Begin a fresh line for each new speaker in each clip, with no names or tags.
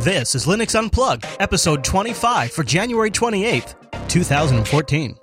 This is Linux Unplugged, episode 25 for January 28th, 2014.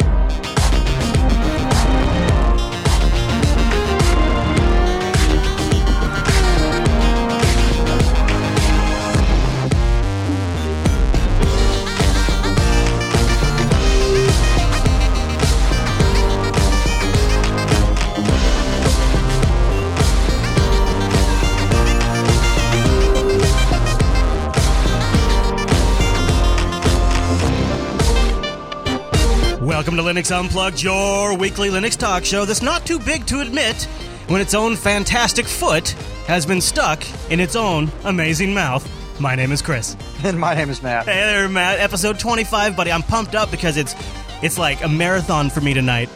Welcome to Linux Unplugged, your weekly Linux talk show that's not too big to admit when its own fantastic foot has been stuck in its own amazing mouth. My name is Chris.
And my name is Matt.
Hey there, Matt. Episode 25, buddy. I'm pumped up because it's it's like a marathon for me tonight.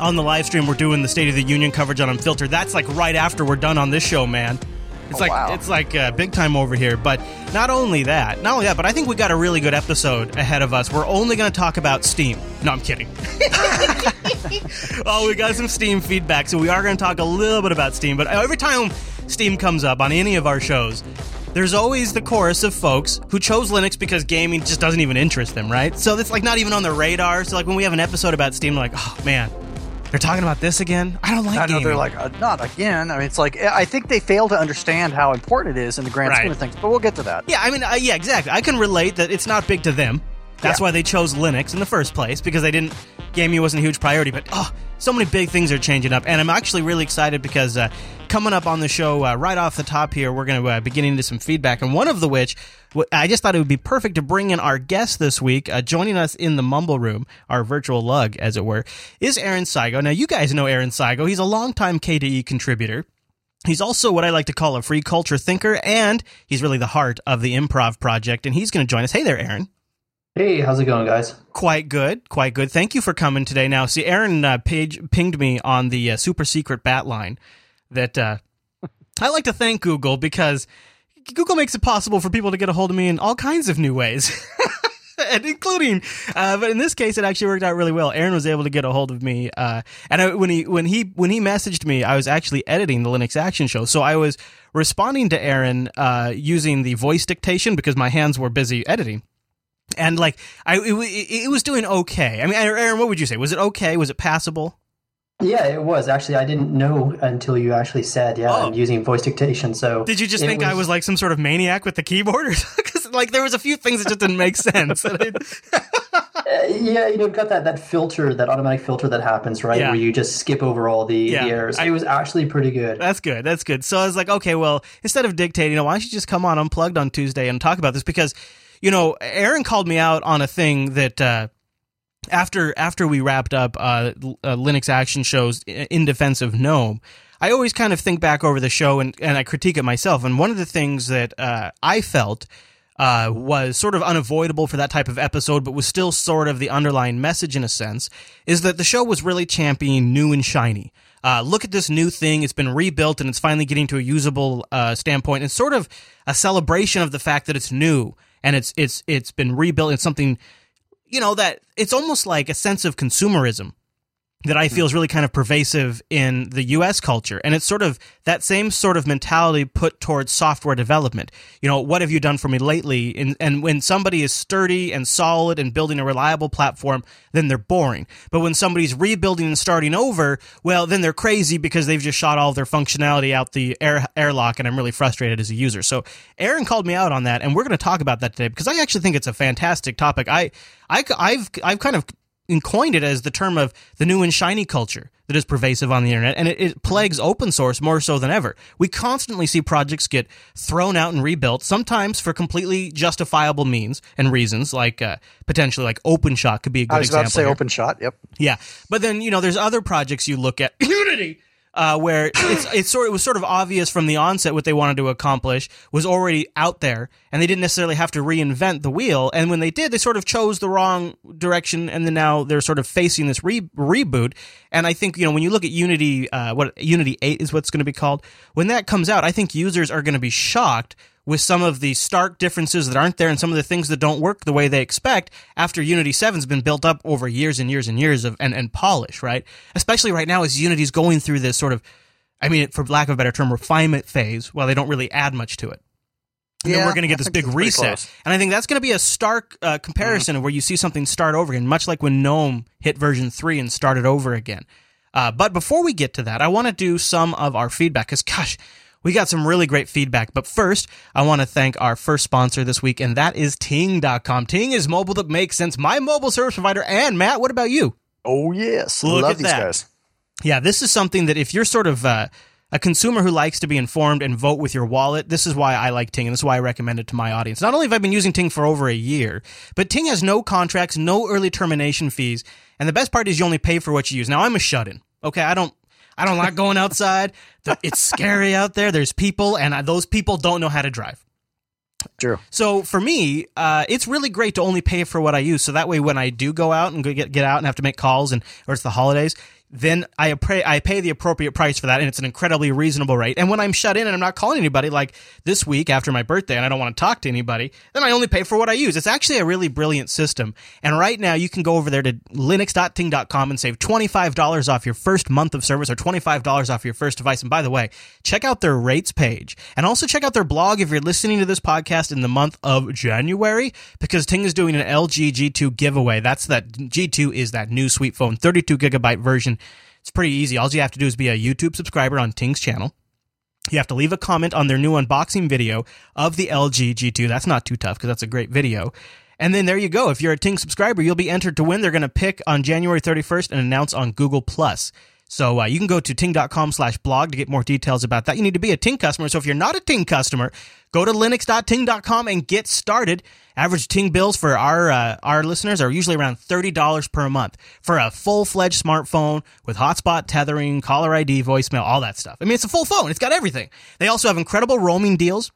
On the live stream, we're doing the State of the Union coverage on Unfiltered. That's like right after we're done on this show, man. It's
Oh,
like
wow.
it's like uh, big time over here. But not only that, not only that, but I think we got a really good episode ahead of us. We're only going to talk about Steam. No, I'm kidding. oh, we got some Steam feedback, so we are going to talk a little bit about Steam. But every time Steam comes up on any of our shows, there's always the chorus of folks who chose Linux because gaming just doesn't even interest them, right? So it's like not even on the radar. So like when we have an episode about Steam, like, oh man, they're talking about this again. I don't like.
I know
gaming.
they're like, uh, not again. I mean, it's like, I think they fail to understand how important it is in the grand
Right.
scheme of things, but we'll get to that.
Yeah, I mean, uh, yeah, exactly. I can relate that it's not big to them. That's
Yeah.
why they chose Linux in the first place because they didn't gaming wasn't a huge priority. But oh, so many big things are changing up, and I'm actually really excited because uh, coming up on the show uh, right off the top here, we're going to uh, be getting into some feedback, and one of the which I just thought it would be perfect to bring in our guest this week, uh, joining us in the Mumble Room, our virtual lug, as it were, is Aaron Seigo. Now, you guys know Aaron Seigo; he's a longtime KDE contributor. He's also what I like to call a free culture thinker, and he's really the heart of the Improv Project, and he's going to join us. Hey there, Aaron.
Hey, how's it going, guys?
Quite good, quite good. Thank you for coming today. Now, see, Aaron uh, page, pinged me on the uh, super secret bat line that uh, I like to thank Google because Google makes it possible for people to get a hold of me in all kinds of new ways. And including, uh, but in this case, it actually worked out really well. Aaron was able to get a hold of me, uh, and I, when he when he when he messaged me, I was actually editing the Linux Action Show, so I was responding to Aaron uh, using the voice dictation because my hands were busy editing and like I, it, it, it was doing okay. I mean, Aaron, what would you say? Was it okay? Was it passable?
Yeah, it was actually. I didn't know until you actually said, "Yeah,
Oh.
I'm using voice dictation." So
Did you just think I was like some sort of maniac with the keyboard? Because like there was a few things that just didn't make sense.
Uh, yeah, you know, got that that filter, that automatic filter that happens, right,
Yeah.
where you just skip over all the,
Yeah,
the errors.
I-
it was actually pretty good.
that's good. That's good. So I was like, okay, well, instead of dictating, why don't you just come on unplugged on Tuesday and talk about this? Because you know, Aaron called me out on a thing that. Uh, after after we wrapped up uh, uh, Linux action shows in defense of GNOME, I always kind of think back over the show and, and I critique it myself. And one of the things that uh, I felt uh, was sort of unavoidable for that type of episode, but was still sort of the underlying message in a sense, is that the show was really championing new and shiny. Uh, look at this new thing; it's been rebuilt and it's finally getting to a usable uh, standpoint. It's sort of a celebration of the fact that it's new and it's it's it's been rebuilt. It's something you know that it's almost like a sense of consumerism that I hmm. feel is really kind of pervasive in the US culture. And it's sort of that same sort of mentality put towards software development. You know, what have you done for me lately? And, and when somebody is sturdy and solid and building a reliable platform, then they're boring. But when somebody's rebuilding and starting over, well, then they're crazy because they've just shot all their functionality out the air, airlock and I'm really frustrated as a user. So Aaron called me out on that and we're going to talk about that today because I actually think it's a fantastic topic. I, I, I've, I've kind of and coined it as the term of the new and shiny culture that is pervasive on the internet, and it, it plagues open source more so than ever. We constantly see projects get thrown out and rebuilt, sometimes for completely justifiable means and reasons, like uh, potentially like OpenShot could be a good example.
I was about
example.
to say
here.
OpenShot. Yep.
Yeah, but then you know, there's other projects you look at Unity, uh, where it's it's sort it was sort of obvious from the onset what they wanted to accomplish was already out there, and they didn't necessarily have to reinvent the wheel. And when they did, they sort of chose the wrong direction, and then now they're sort of facing this re- reboot. And I think you know when you look at Unity, uh, what Unity eight is what's going to be called when that comes out, I think users are going to be shocked with some of the stark differences that aren't there and some of the things that don't work the way they expect after Unity 7's been built up over years and years and years of and, and polish, right? Especially right now as Unity's going through this sort of I mean, for lack of a better term, refinement phase while they don't really add much to it. And then
Yeah,
we're going to get this big reset. And I think that's going to be a stark uh, comparison
Mm-hmm.
of where you see something start over again, much like when GNOME hit version 3 and started over again. Uh, but before we get to that, I want to do some of our feedback because, gosh, we got some really great feedback. But first, I want to thank our first sponsor this week, and that is Ting.com. Ting is mobile that makes sense. My mobile service provider. And Matt, what about you?
Oh yes,
Look
love
at
these
that.
guys.
Yeah, this is something that if you're sort of uh, a consumer who likes to be informed and vote with your wallet, this is why I like Ting and this is why I recommend it to my audience. Not only have I been using Ting for over a year, but Ting has no contracts, no early termination fees, and the best part is you only pay for what you use. Now I'm a shut-in. Okay, I don't I don't like going outside. It's scary out there. There's people and I, those people don't know how to drive.
True.
So for me, uh, it's really great to only pay for what I use. So that way, when I do go out and get get out and have to make calls, and or it's the holidays, then I pay I pay the appropriate price for that, and it's an incredibly reasonable rate. And when I'm shut in and I'm not calling anybody, like this week after my birthday, and I don't want to talk to anybody, then I only pay for what I use. It's actually a really brilliant system. And right now, you can go over there to linux.ting.com and save twenty five dollars off your first month of service, or twenty five dollars off your first device. And by the way, check out their rates page, and also check out their blog if you're listening to this podcast in the month of January, because Ting is doing an LG G2 giveaway. That's that G2 is that new sweet phone, 32 gigabyte version. It's pretty easy. All you have to do is be a YouTube subscriber on Ting's channel. You have to leave a comment on their new unboxing video of the LG G2. That's not too tough because that's a great video. And then there you go. If you're a Ting subscriber, you'll be entered to win. They're going to pick on January 31st and announce on Google Plus. So uh, you can go to ting.com slash blog to get more details about that. You need to be a Ting customer. So if you're not a Ting customer, go to linux.ting.com and get started. Average Ting bills for our uh, our listeners are usually around thirty dollars per month for a full fledged smartphone with hotspot tethering, caller ID, voicemail, all that stuff. I mean, it's a full phone. It's got everything. They also have incredible roaming deals.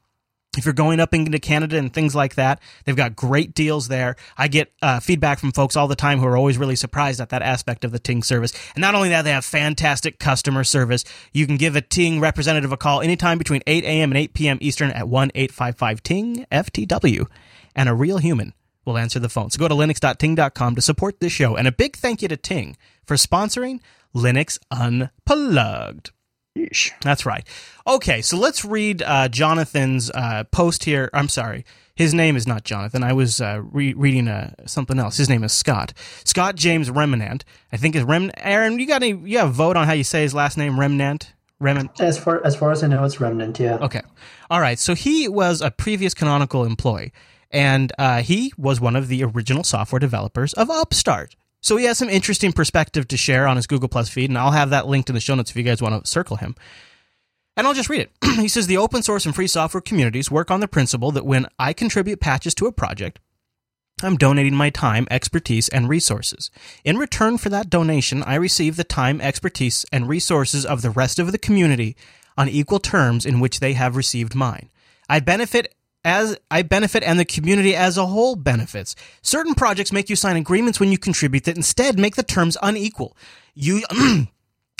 If you're going up into Canada and things like that, they've got great deals there. I get uh, feedback from folks all the time who are always really surprised at that aspect of the Ting service. And not only that, they have fantastic customer service. You can give a Ting representative a call anytime between 8 a.m. and 8 p.m. Eastern at 1 855 Ting FTW. And a real human will answer the phone. So go to linux.ting.com to support this show. And a big thank you to Ting for sponsoring Linux Unplugged.
Yeesh.
That's right. Okay, so let's read uh, Jonathan's uh, post here. I'm sorry. His name is not Jonathan. I was uh, re- reading uh, something else. His name is Scott. Scott James Remnant. I think is Rem. Aaron, you got any? You have a vote on how you say his last name? Remnant. Remnant.
As far as far as I know, it's remnant. Yeah.
Okay. All right. So he was a previous Canonical employee, and uh, he was one of the original software developers of Upstart. So he has some interesting perspective to share on his Google Plus feed, and I'll have that linked in the show notes if you guys want to circle him. And I'll just read it. he says the open source and free software communities work on the principle that when I contribute patches to a project, I'm donating my time, expertise, and resources. In return for that donation, I receive the time, expertise, and resources of the rest of the community on equal terms in which they have received mine. I benefit as I benefit and the community as a whole benefits. Certain projects make you sign agreements when you contribute that instead make the terms unequal. You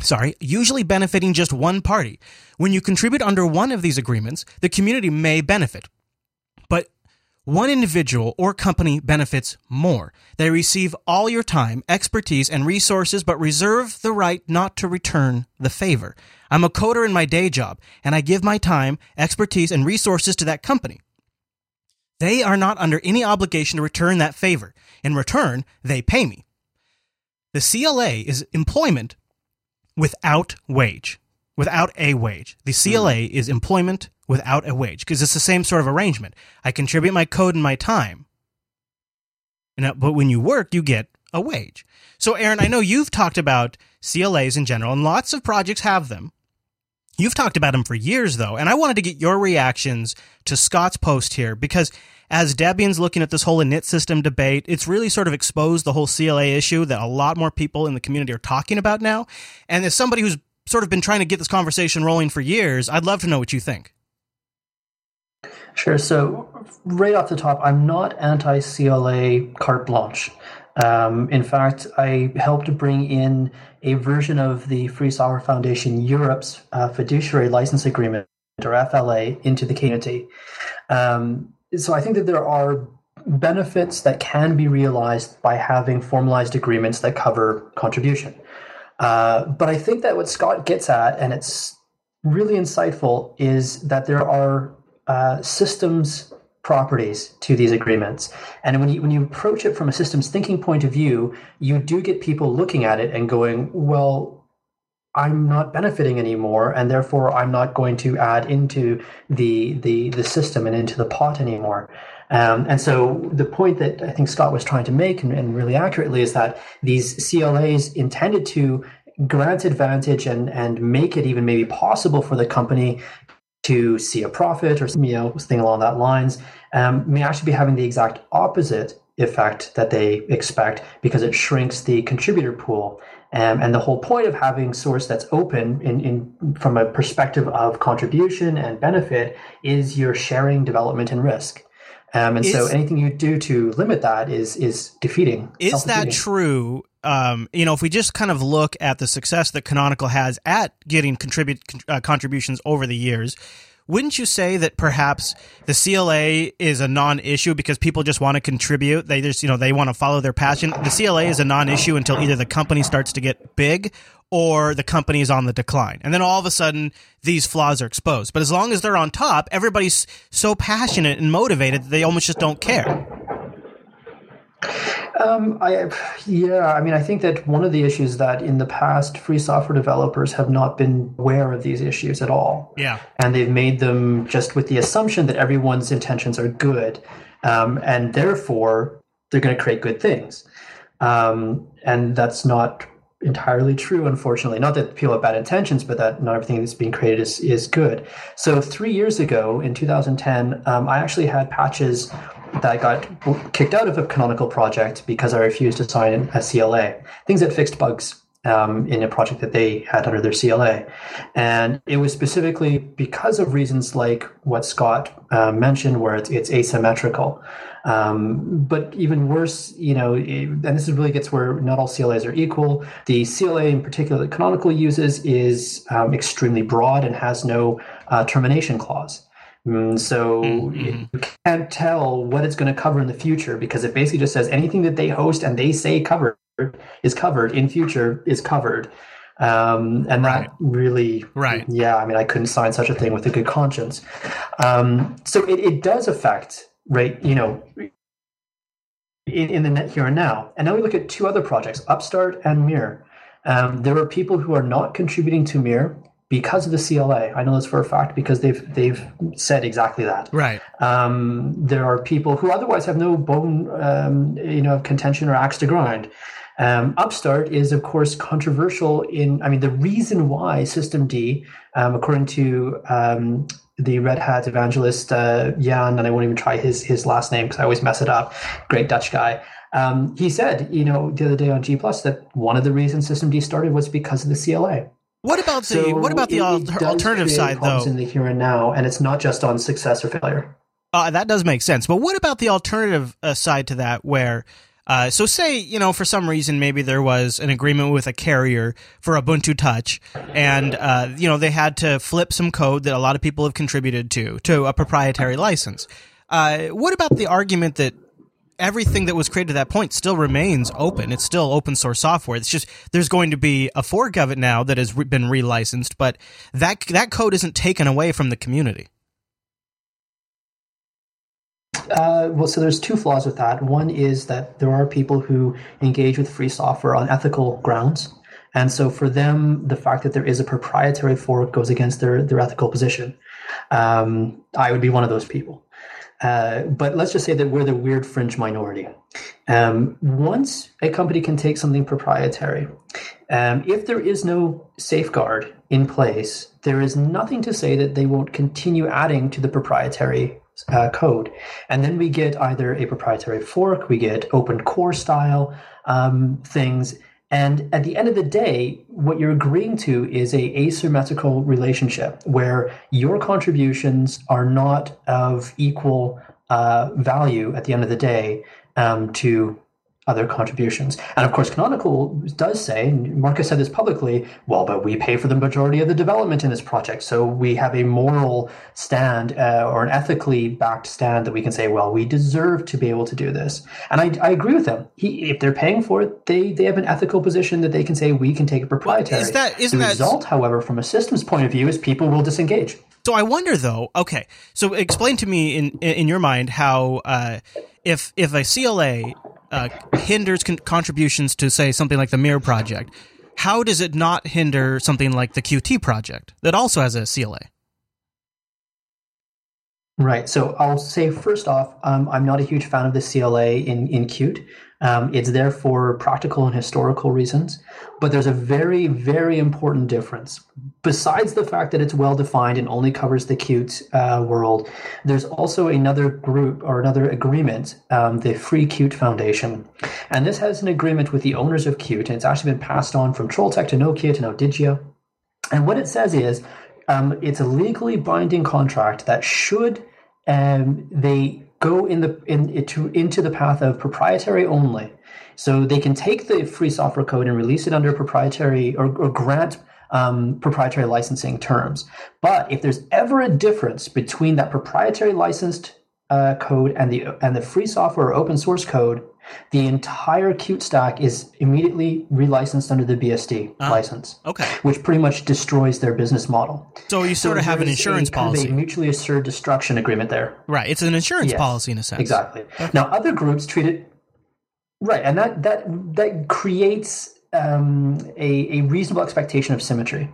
sorry, usually benefiting just one party. When you contribute under one of these agreements, the community may benefit. But one individual or company benefits more. They receive all your time, expertise, and resources, but reserve the right not to return the favor. I'm a coder in my day job, and I give my time, expertise, and resources to that company. They are not under any obligation to return that favor. In return, they pay me. The CLA is employment without wage, without a wage. The CLA hmm. is employment without a wage because it's the same sort of arrangement. I contribute my code and my time, and uh, but when you work, you get a wage. So, Aaron, I know you've talked about CLAs in general, and lots of projects have them. You've talked about them for years, though, and I wanted to get your reactions to Scott's post here because as Debian's looking at this whole init system debate, it's really sort of exposed the whole CLA issue that a lot more people in the community are talking about now. And as somebody who's sort of been trying to get this conversation rolling for years, I'd love to know what you think.
Sure. So, right off the top, I'm not anti CLA carte blanche. Um, in fact, I helped bring in a version of the Free Software Foundation Europe's uh, fiduciary license agreement, or FLA, into the community. Um, so, I think that there are benefits that can be realized by having formalized agreements that cover contribution. Uh, but I think that what Scott gets at, and it's really insightful, is that there are uh, systems properties to these agreements. And when you when you approach it from a systems thinking point of view, you do get people looking at it and going, well, I'm not benefiting anymore, and therefore I'm not going to add into the the the system and into the pot anymore. Um, and so the point that I think Scott was trying to make, and, and really accurately, is that these CLAs intended to grant advantage and and make it even maybe possible for the company to see a profit or you know something along that lines um, may actually be having the exact opposite effect that they expect because it shrinks the contributor pool um, and the whole point of having source that's open in, in from a perspective of contribution and benefit is you're sharing development and risk. Um, and is, so anything you do to limit that is is defeating.
Is that true? Um, you know, if we just kind of look at the success that Canonical has at getting contribute uh, contributions over the years, wouldn't you say that perhaps the CLA is a non-issue because people just want to contribute? They just, you know, they want to follow their passion. The CLA is a non-issue until either the company starts to get big or the company is on the decline. And then all of a sudden these flaws are exposed. But as long as they're on top, everybody's so passionate and motivated that they almost just don't care.
Um, I yeah, I mean, I think that one of the issues that in the past free software developers have not been aware of these issues at all.
Yeah,
and they've made them just with the assumption that everyone's intentions are good, um, and therefore they're going to create good things, um, and that's not entirely true, unfortunately. Not that people have bad intentions, but that not everything that's being created is, is good. So, three years ago in 2010, um, I actually had patches that got kicked out of a canonical project because I refused to sign a CLA. Things that fixed bugs um, in a project that they had under their CLA. And it was specifically because of reasons like what Scott uh, mentioned, where it's, it's asymmetrical. Um, but even worse, you know, it, and this really gets where not all CLAs are equal. The CLA in particular that Canonical uses is um, extremely broad and has no uh, termination clause. Mm, so mm-hmm. you can't tell what it's going to cover in the future because it basically just says anything that they host and they say covered is covered in future is covered. Um, and right. that really,
right?
Yeah, I mean, I couldn't sign such a thing with a good conscience. Um, so it, it does affect, right? You know, in, in the net here and now. And now we look at two other projects, Upstart and Mir. Um, there are people who are not contributing to Mir because of the CLA. I know this for a fact because they've they've said exactly that.
Right.
Um, there are people who otherwise have no bone, um, you know, contention or axe to grind. Um, Upstart is, of course, controversial in. I mean, the reason why systemd, um, according to um, the Red Hat evangelist uh, Jan, and I won't even try his his last name because I always mess it up. Great Dutch guy. Um, he said, you know, the other day on G Plus that one of the reasons systemd started was because of the CLA.
What about the so what about the it, alternative side though?
In the here and now, and it's not just on success or failure.
Uh, that does make sense. But what about the alternative uh, side to that, where uh, so say you know for some reason maybe there was an agreement with a carrier for Ubuntu Touch, and uh, you know they had to flip some code that a lot of people have contributed to to a proprietary license. Uh, what about the argument that everything that was created at that point still remains open. It's still open source software. It's just there's going to be a fork of it now that has re- been relicensed, but that that code isn't taken away from the community.
Uh, well, so there's two flaws with that. One is that there are people who engage with free software on ethical grounds. And so for them, the fact that there is a proprietary fork goes against their, their ethical position. Um, I would be one of those people. Uh, but let's just say that we're the weird fringe minority. Um, once a company can take something proprietary, um, if there is no safeguard in place, there is nothing to say that they won't continue adding to the proprietary uh, code. And then we get either a proprietary fork, we get open core style um, things, and at the end of the day, what you're agreeing to is a asymmetrical relationship where your contributions are not of equal uh, value at the end of the day um, to other contributions. And of course, Canonical does say, and Marcus said this publicly, well, but we pay for the majority of the development in this project. So we have a moral stand uh, or an ethically backed stand that we can say, well, we deserve to be able to do this. And I, I agree with them. He, if they're paying for it, they, they have an ethical position that they can say, we can take it proprietary.
Is that, isn't
the
that...
result, however, from a systems point of view, is people will disengage.
So I wonder though. Okay, so explain to me in in your mind how uh, if if a CLA uh, hinders con- contributions to say something like the Mir project, how does it not hinder something like the Qt project that also has a CLA?
Right. So I'll say first off, um, I'm not a huge fan of the CLA in in Qt. Um, it's there for practical and historical reasons, but there's a very, very important difference. Besides the fact that it's well defined and only covers the Qt uh, world, there's also another group or another agreement, um, the Free Qt Foundation. And this has an agreement with the owners of Qt, and it's actually been passed on from Trolltech to Nokia to now Digia. And what it says is um, it's a legally binding contract that should um, they go in the in, into into the path of proprietary only. So they can take the free software code and release it under proprietary or, or grant um, proprietary licensing terms. But if there's ever a difference between that proprietary licensed uh, code and the and the free software or open source code, the entire Qt stack is immediately relicensed under the BSD
Ah,
license.
Okay,
Which pretty much destroys their business model.
so you sort of have an insurance
a, kind of
policy,
a mutually assured destruction agreement there.
right? It's an insurance
Yes,
policy in a sense.
Exactly. Now, other groups treat it right, and that that that creates um, a, a reasonable expectation of symmetry.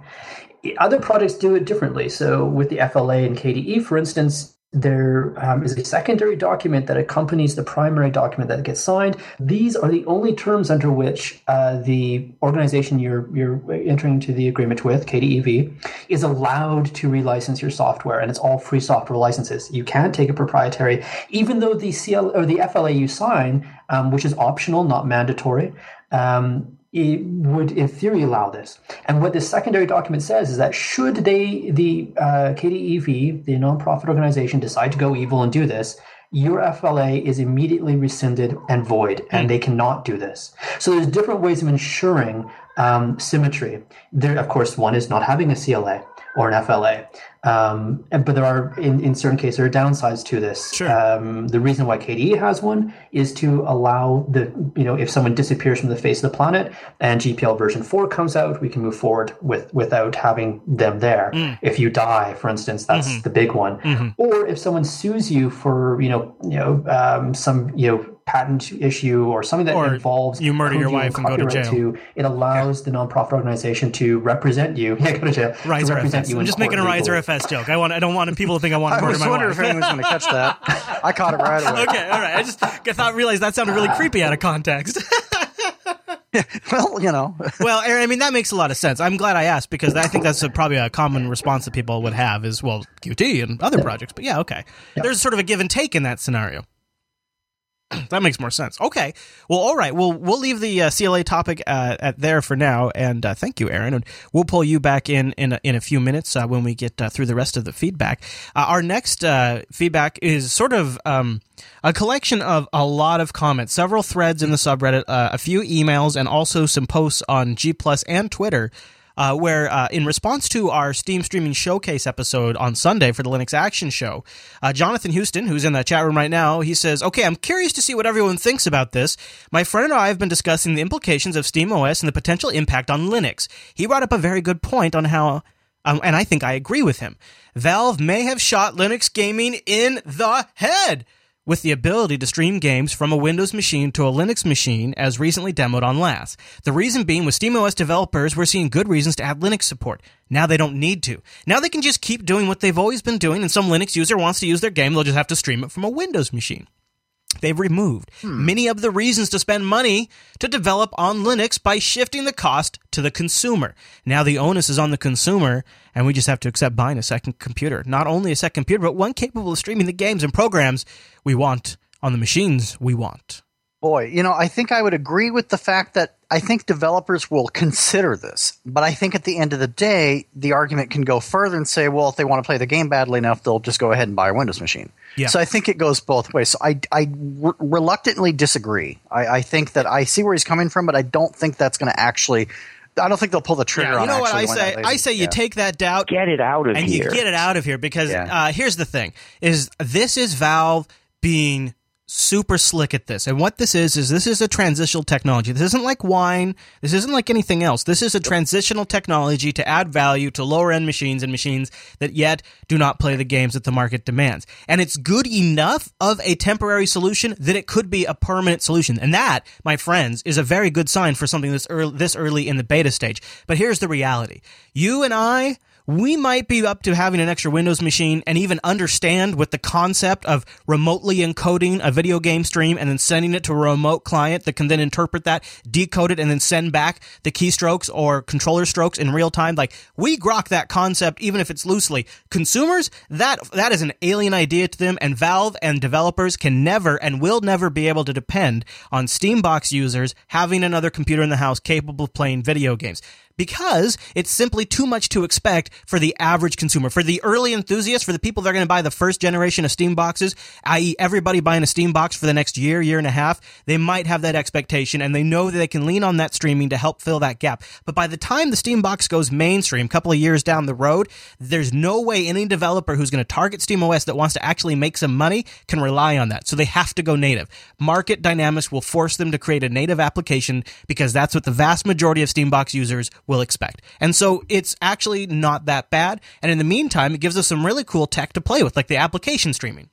Other projects do it differently. So, with the FLA and KDE, for instance, there um, is a secondary document that accompanies the primary document that gets signed. These are the only terms under which uh, the organization you're you're entering into the agreement with, KDE e.V., is allowed to relicense your software, and it's all free software licenses. You can't take a proprietary, even though the CL or the FLA you sign, um, which is optional, not mandatory. Um, it would in theory allow this. And what this secondary document says is that should they, the uh, KDE e.V., the nonprofit organization, decide to go evil and do this, your FLA is immediately rescinded and void, and they cannot do this. So there's different ways of ensuring um, symmetry. There, of course, one is not having a CLA or an FLA. Um, and, but there are, in, in certain cases, there are downsides to this.
Sure.
Um, the reason why KDE has one is to allow the, you know, if someone disappears from the face of the planet and GPL version 4 comes out, we can move forward with without having them there. If you die, for instance, that's the big one. Or if someone sues you for, you know, you know, um, some, you know, patent issue or something that
Or
involves
you murder your wife and go to jail.
to, it allows the nonprofit organization to represent you. Yeah, go to jail. to represent you
I'm just making a Reiser
legally.
Joke. I want. I don't want people to think I want to
I
murder
was
my
wondering
wife.
if anyone was going to catch that. I caught it right away.
okay, all right. I just I thought realized that sounded really creepy out of context.
Well, you know,
well, Aaron, I mean that makes a lot of sense. I'm glad I asked because I think that's a, probably a common response that people would have is well Qt and other projects. But yeah, okay. There's sort of a give and take in that scenario. that makes more sense. Okay. Well, all right. Well, we'll leave the uh, CLA topic uh, at there for now, and uh, thank you, Aaron. And we'll pull you back in in a, in a few minutes uh, when we get uh, through the rest of the feedback. Uh, our next feedback is sort of um, a collection of a lot of comments, several threads in the subreddit, a few emails, and also some posts on G Plus and Twitter uh, where uh, in response to our Steam Streaming Showcase episode on Sunday for the Linux Action Show, uh, Jonathan Houston, who's in the chat room right now, he says, "Okay, I'm curious to see what everyone thinks about this. My friend and I have been discussing the implications of SteamOS and the potential impact on Linux. He brought up a very good point on how." Um, and I think I agree with him. Valve may have shot Linux gaming in the head with the ability to stream games from a Windows machine to a Linux machine as recently demoed on LAS. The reason being with SteamOS developers were seeing good reasons to add Linux support. Now they don't need to. Now they can just keep doing what they've always been doing and some Linux user wants to use their game, they'll just have to stream it from a Windows machine. They've removed hmm. many of the reasons to spend money to develop on Linux by shifting the cost to the consumer. Now the onus is on the consumer, and we just have to accept buying a second computer. Not only a second computer, but one capable of streaming the games and programs we want on the machines we want.
Boy, you know, I think I would agree with the fact that I think developers will consider this. But I think at the end of the day, the argument can go further and say, well, if they want to play the game badly enough, they'll just go ahead and buy a Windows machine.
Yeah.
So I think it goes both ways. So I, I re- reluctantly disagree. I, I think that I see where he's coming from, but I don't think that's going to actually. I don't think they'll pull the trigger
you
on.
know what I say? I say you
Yeah.
take that doubt
Get it out of
and
here.
And you get it out of here because
Yeah.
uh, here's the thing: is this is Valve being super slick at this. And what this is, is this is a transitional technology. This isn't like wine. This isn't like anything else. This is a transitional technology to add value to lower end machines and machines that yet do not play the games that the market demands. And it's good enough of a temporary solution that it could be a permanent solution. And that, my friends, is a very good sign for something this early, this early in the beta stage. But here's the reality. You and I, we might be up to having an extra Windows machine and even understand with the concept of remotely encoding a video game stream and then sending it to a remote client that can then interpret that, decode it, and then send back the keystrokes or controller strokes in real time. Like we grok that concept, even if it's loosely. Consumers, that that is an alien idea to them, and Valve and developers can never and will never be able to depend on Steambox users having another computer in the house capable of playing video games because it's simply too much to expect for the average consumer. For the early enthusiasts, for the people that are going to buy the first generation of Steam boxes, i.e., everybody buying a Steam box for the next year, year and a half, they might have that expectation and they know that they can lean on that streaming to help fill that gap. But by the time the Steam box goes mainstream, a couple of years down the road, there's no way any developer who's going to target SteamOS that wants to actually make some money can rely on that. So they have to go native. Market dynamics will force them to create a native application because that's what the vast majority of Steambox users will expect. And so it's actually not that bad. And in the meantime, it gives us some really cool tech to play with, like the application streaming.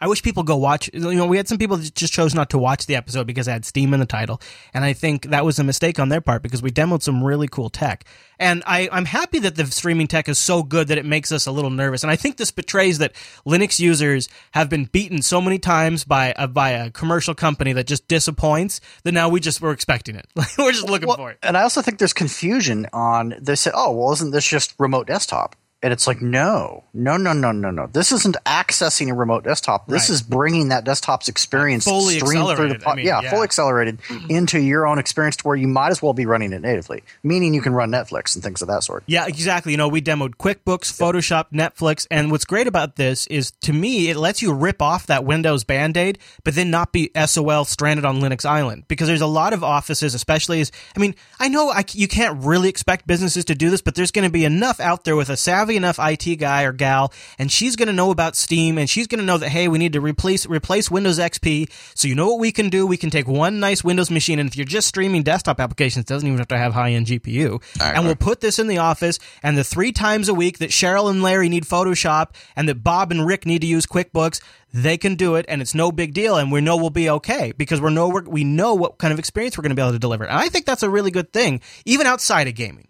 I wish people go watch. You know, we had some people that just chose not to watch the episode because it had Steam in the title, and I think that was a mistake on their part because we demoed some really cool tech. And I, I'm happy that the streaming tech is so good that it makes us a little nervous. And I think this betrays that Linux users have been beaten so many times by a, by a commercial company that just disappoints that now we just we're expecting it. we're just looking
Well,
for it.
And I also think there's confusion on they said, oh, well, isn't this just remote desktop? And it's like, no, no, no, no, no, no. This isn't accessing a remote desktop. This
Right.
is bringing that desktop's experience
Fully
stream through the
accelerated.
po-
I mean,
yeah,
yeah.
fully accelerated mm-hmm. into your own experience to where you might as well be running it natively, meaning you can run Netflix and things of that sort.
Yeah, exactly. You know, we demoed QuickBooks, Photoshop, Netflix, and what's great about this is to me, it lets you rip off that Windows band-aid, but then not be SOL stranded on Linux Island. Because there's a lot of offices, especially as, I mean, I know I, you can't really expect businesses to do this, but there's going to be enough out there with a savvy enough IT guy or gal, and she's going to know about Steam, and she's going to know that, hey, we need to replace, replace Windows XP. So you know what we can do? We can take one nice Windows machine, and if you're just streaming desktop applications, it doesn't even have to have high-end GPU, and we'll put this in the office, and the three times a week that Cheryl and Larry need Photoshop, and that Bob and Rick need to use QuickBooks, they can do it, and it's no big deal, and we know we'll be okay because we're know we know what kind of experience we're going to be able to deliver, and I think that's a really good thing, even outside of gaming.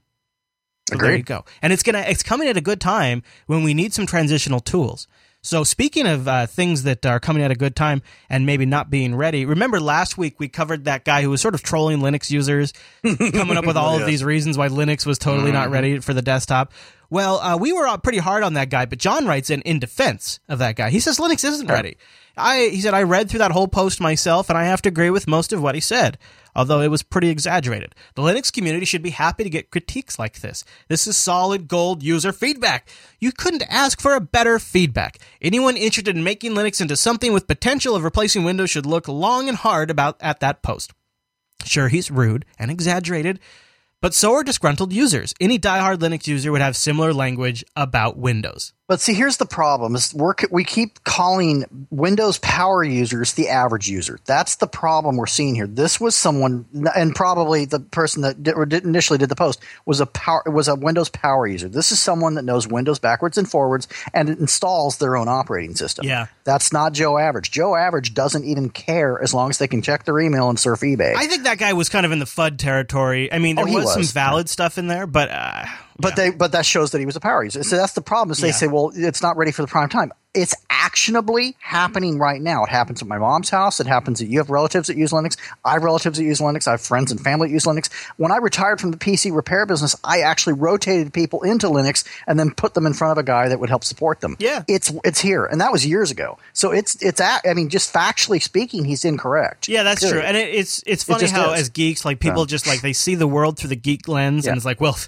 So there you go, and it's gonna it's coming at a good time when we need some transitional tools. So speaking of uh, things that are coming at a good time and maybe not being ready, remember last week we covered that guy who was sort of trolling Linux users, coming up with all of these reasons why Linux was totally not ready for the desktop. Well, uh, we were uh, pretty hard on that guy, but John writes in in defense of that guy. He says Linux isn't ready. I he said I read through that whole post myself, and I have to agree with most of what he said, although it was pretty exaggerated. The Linux community should be happy to get critiques like this. This is solid gold user feedback. You couldn't ask for a better feedback. Anyone interested in making Linux into something with potential of replacing Windows should look long and hard about at that post. Sure, he's rude and exaggerated, but so are disgruntled users. Any diehard Linux user would have similar language about Windows.
But see, here's the problem: is we're, we keep calling Windows power users the average user. That's the problem we're seeing here. This was someone, and probably the person that did, initially did the post was a power was a Windows power user. This is someone that knows Windows backwards and forwards and it installs their own operating system.
Yeah.
that's not Joe Average. Joe Average doesn't even care as long as they can check their email and surf eBay.
I think that guy was kind of in the FUD territory. I mean, there
Oh, he
was, some
was.
valid stuff in there, but uh,
But they but that shows that he was a power user. So that's the problem. Is they
Yeah.
say, well, it's not ready for the prime time. It's actionably happening right now. It happens at my mom's house. It happens that you have relatives that use Linux. I have relatives that use Linux. I have friends and family that use Linux. When I retired from the PC repair business, I actually rotated people into Linux and then put them in front of a guy that would help support them.
Yeah.
it's it's here, and that was years ago. So it's it's at, I mean, just factually speaking, he's incorrect.
yeah, that's true. And it, it's it's funny
just
how
is.
as geeks, like people just like they see the world through the geek lens, and it's like, well,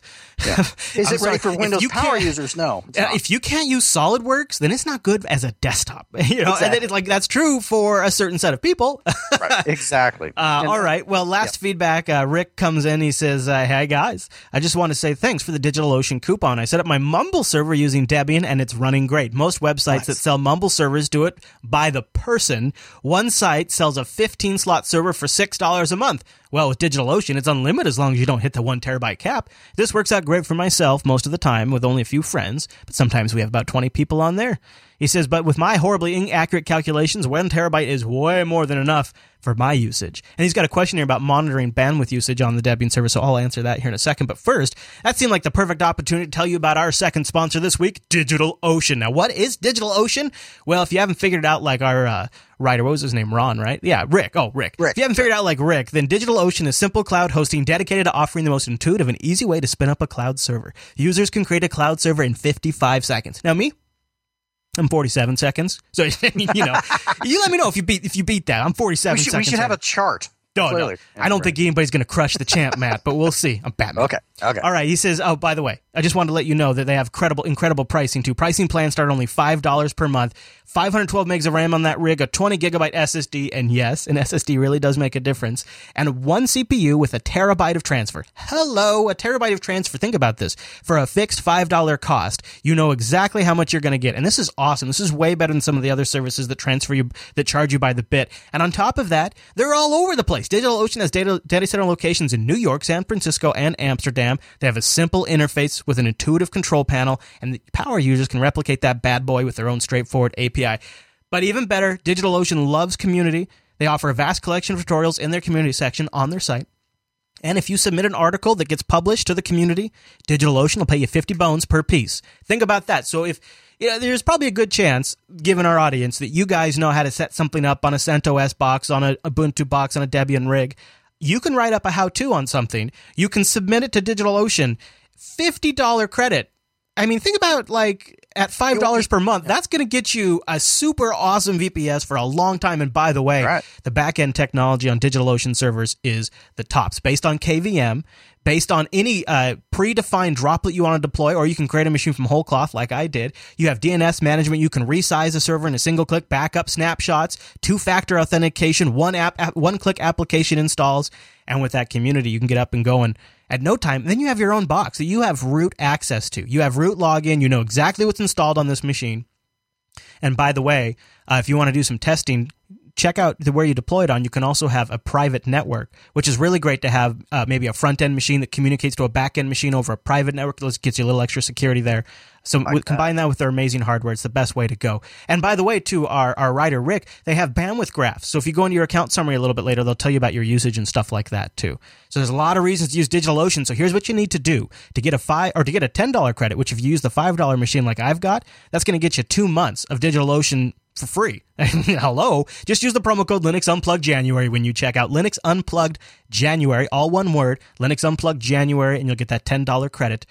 yeah.
Is
it
sorry,
ready for Windows
you
power users? No.
Uh, if you can't use SolidWorks, then it's not good good as a desktop. You know, and then it's like that's true for a certain set of people.
right, exactly.
Uh, all right. Well, last feedback. Uh, Rick comes in. He says, uh, "Hey guys, I just want to say thanks for the DigitalOcean coupon. I set up my Mumble server using Debian, and it's running great. Most websites that sell Mumble servers do it by the person. One site sells a 15 slot server for six dollars a month. Well, with DigitalOcean, it's unlimited as long as you don't hit the one terabyte cap. This works out great for myself most of the time with only a few friends, but sometimes we have about 20 people on there. He says, but with my horribly inaccurate calculations, one terabyte is way more than enough for my usage. And he's got a question here about monitoring bandwidth usage on the Debian server, so I'll answer that here in a second. But first, that seemed like the perfect opportunity to tell you about our second sponsor this week, DigitalOcean. Now, what is DigitalOcean? Well, if you haven't figured it out like our uh, writer, what was his name? Ron, right? Yeah, Rick. Oh, Rick.
Rick.
If you haven't figured it out like Rick, then DigitalOcean is simple cloud hosting dedicated to offering the most intuitive and easy way to spin up a cloud server. Users can create a cloud server in 55 seconds. Now, me, I'm 47 seconds. So you know, you let me know if you beat if you beat that. I'm 47
we should, we should have a chart.
No, no. I don't think anybody's going to crush the champ, Matt. But we'll see. I'm Batman.
Okay. Okay.
All right. He says, "Oh, by the way, I just wanted to let you know that they have credible, incredible pricing too. Pricing plans start only five dollars per month. 512 megs of RAM on that rig, a 20 gigabyte SSD, and yes, an SSD really does make a difference. And one CPU with a terabyte of transfer. Hello, a terabyte of transfer. Think about this. For a fixed five dollar cost, you know exactly how much you're going to get, and this is awesome. This is way better than some of the other services that transfer you, that charge you by the bit. And on top of that, they're all over the place. DigitalOcean has data data center locations in New York, San Francisco, and Amsterdam. They have a simple interface with an intuitive control panel, and the power users can replicate that bad boy with their own straightforward API. But even better, DigitalOcean loves community. They offer a vast collection of tutorials in their community section on their site. And if you submit an article that gets published to the community, DigitalOcean will pay you 50 bones per piece. Think about that. So if you know, there's probably a good chance, given our audience, that you guys know how to set something up on a CentOS box, on a Ubuntu box, on a Debian rig. You can write up a how-to on something. You can submit it to DigitalOcean. $50 credit. I mean, think about like at five dollars per month. That's going to get you a super awesome VPS for a long time. And by the way,
Right.
the back end technology on DigitalOcean servers is the tops, based on KVM, based on any uh, predefined droplet you want to deploy, or you can create a machine from whole cloth, like I did. You have DNS management. You can resize a server in a single click, backup snapshots, two factor authentication, one app, one click application installs, and with that community, you can get up and going at no time. Then you have your own box that you have root access to. You have root login. You know exactly what's installed on this machine. And by the way, uh, if you want to do some testing, check out the, where you deploy it on. You can also have a private network, which is really great to have uh, maybe a front end machine that communicates to a back end machine over a private network. That gets you a little extra security there. So with, combine that with their amazing hardware, it's the best way to go. And by the way, to our, our writer Rick, they have bandwidth graphs. So if you go into your account summary a little bit later, they'll tell you about your usage and stuff like that too. So there's a lot of reasons to use DigitalOcean. So here's what you need to do to get a five or to get a ten dollar credit. Which if you use the five dollar machine like I've got, that's going to get you two months of DigitalOcean for free. Hello, just use the promo code Linux Unplugged January when you check out Linux Unplugged January, all one word, Linux Unplugged January, and you'll get that ten dollar credit.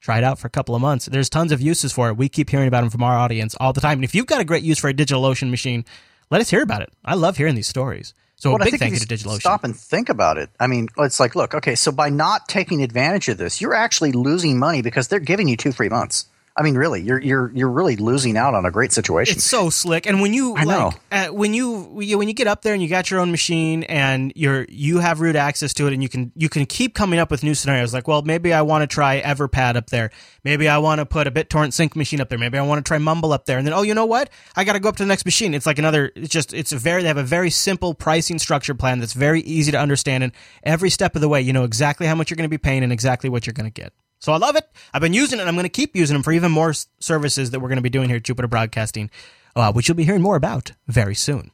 Try it out for a couple of months. There's tons of uses for it. We keep hearing about them from our audience all the time. And if you've got a great use for a DigitalOcean machine, let us hear about it. I love hearing these stories. So
Well,
a big thank you to DigitalOcean.
Stop and think about it. I mean, it's like, look, okay, so by not taking advantage of this, you're actually losing money because they're giving you two free months. I mean, really, you're you're you're really losing out on a great situation.
It's so slick, and when you
I know.
like uh, when you you- when you get up there and you got your own machine and you're you have root access to it, and you can you can keep coming up with new scenarios. Like, well, maybe I want to try Everpad up there. Maybe I want to put a BitTorrent sync machine up there. Maybe I want to try Mumble up there. And then, oh, you know what? I got to go up to the next machine. It's like another. It's just it's a very they have a very simple pricing structure plan that's very easy to understand, and every step of the way, you know exactly how much you're going to be paying and exactly what you're going to get. So I love it. I've been using it, and I'm going to keep using them for even more s- services that we're going to be doing here at Jupiter Broadcasting, uh, which you'll be hearing more about very soon.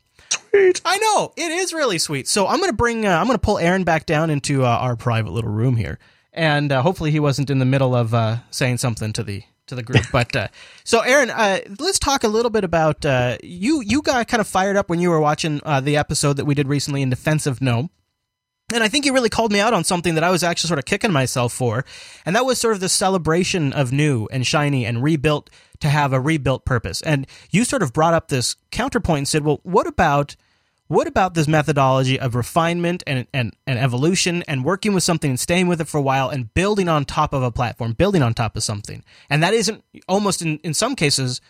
Sweet. I know it is really sweet. So I'm going to bring. Uh, I'm going to pull Aaron back down into uh, our private little room here, and uh, hopefully he wasn't in the middle of uh, saying something to the to the group. But uh, so Aaron, uh, let's talk a little bit about uh, you. You got kind of fired up when you were watching uh, the episode that we did recently in Defense of Gnome. And I think you really called me out on something that I was actually sort of kicking myself for. And that was sort of the celebration of new and shiny and rebuilt to have a rebuilt purpose. And you sort of brought up this counterpoint and said, well, what about what about this methodology of refinement and, and, and evolution and working with something and staying with it for a while and building on top of a platform, building on top of something? And that isn't almost in, in some cases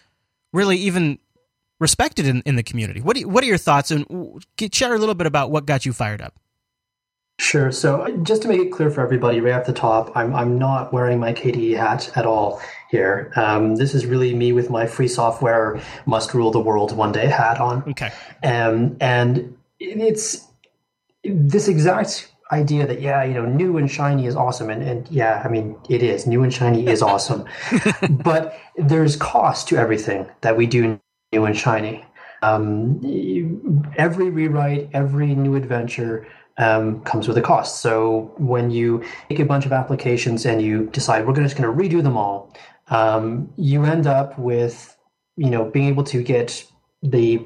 really even respected in, in the community. What do you, what are your thoughts and share a little bit about what got you fired up?
Sure. So just to make it clear for everybody, right off the top, I'm I'm not wearing my KDE hat at all here. Um, this is really me with my free software must rule the world one day hat on.
Okay.
Um, and it's this exact idea that yeah, you know, new and shiny is awesome, and and yeah, I mean, it is new and shiny is awesome, but there's cost to everything that we do new and shiny. Um, every rewrite, every new adventure um, comes with a cost. So when you take a bunch of applications and you decide we're just going to redo them all, um, you end up with you know being able to get the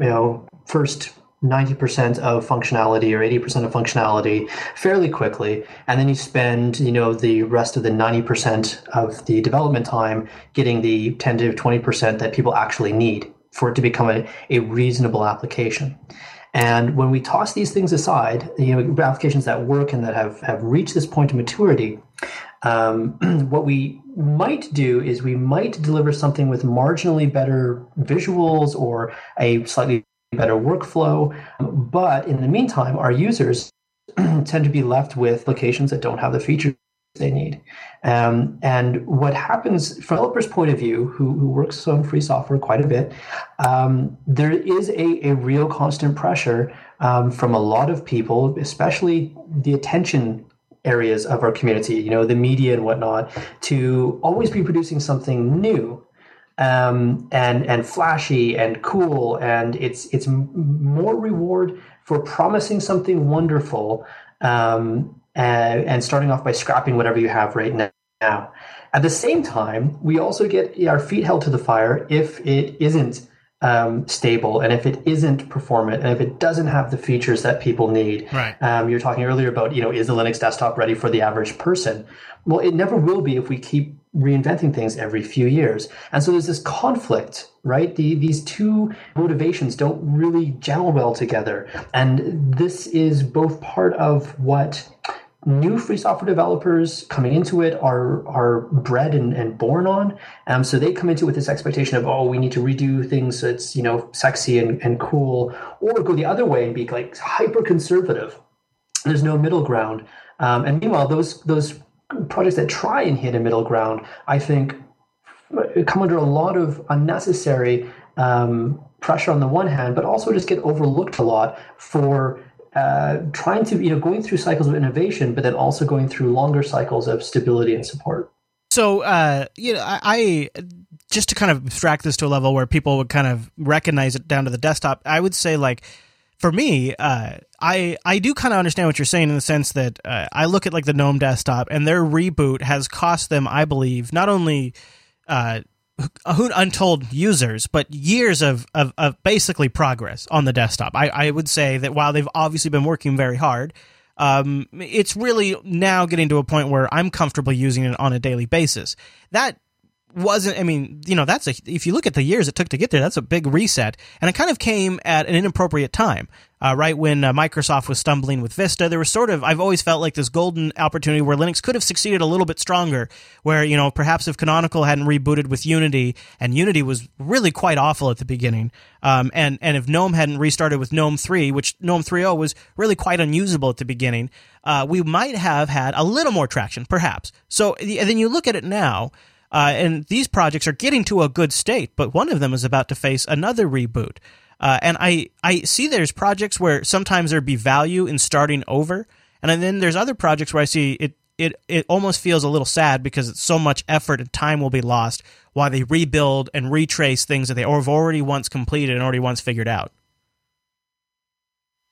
you know first 90% of functionality or 80% of functionality fairly quickly and then you spend you know the rest of the 90% of the development time getting the 10 to 20% that people actually need for it to become a, a reasonable application and when we toss these things aside, you know, applications that work and that have, have reached this point of maturity, um, what we might do is we might deliver something with marginally better visuals or a slightly better workflow. But in the meantime, our users tend to be left with applications that don't have the features they need. Um, and what happens from a developer's point of view, who, who works on free software quite a bit, um, there is a, a real constant pressure um, from a lot of people, especially the attention areas of our community, you know, the media and whatnot, to always be producing something new. Um, and and flashy and cool, and it's it's more reward for promising something wonderful um, and, and starting off by scrapping whatever you have right now. At the same time, we also get our feet held to the fire if it isn't um, stable and if it isn't performant and if it doesn't have the features that people need.
Right.
Um, you were talking earlier about, you know, is the Linux desktop ready for the average person? Well, it never will be if we keep reinventing things every few years. And so there's this conflict, right? The, these two motivations don't really gel well together. And this is both part of what new free software developers coming into it are are bred and, and born on. Um, so they come into it with this expectation of, oh, we need to redo things it's, you know, sexy and, and cool, or go the other way and be like hyper conservative. There's no middle ground. Um, and meanwhile, those those projects that try and hit a middle ground, I think, come under a lot of unnecessary um, pressure on the one hand, but also just get overlooked a lot for uh, trying to you know going through cycles of innovation, but then also going through longer cycles of stability and support.
So, uh, you know, I, I just to kind of abstract this to a level where people would kind of recognize it down to the desktop. I would say like for me, uh, I I do kind of understand what you're saying in the sense that uh, I look at like the GNOME desktop and their reboot has cost them, I believe, not only uh, untold users, but years of, of, of, basically progress on the desktop. I, I would say that while they've obviously been working very hard, um, it's really now getting to a point where I'm comfortable using it on a daily basis. That wasn't, I mean, you know, that's a, if you look at the years it took to get there, that's a big reset. And it kind of came at an inappropriate time, uh, right when uh, Microsoft was stumbling with Vista. There was sort of, I've always felt like this golden opportunity where Linux could have succeeded a little bit stronger, where, you know, perhaps if Canonical hadn't rebooted with Unity, and Unity was really quite awful at the beginning, um, and, and if GNOME hadn't restarted with GNOME 3, which GNOME 3.0 was really quite unusable at the beginning, uh, we might have had a little more traction, perhaps. So, and then you look at it now, uh, and these projects are getting to a good state, but one of them is about to face another reboot. Uh, and I, I see there's projects where sometimes there'd be value in starting over. And then there's other projects where I see it, it, it almost feels a little sad because so much effort and time will be lost while they rebuild and retrace things that they have already once completed and already once figured out.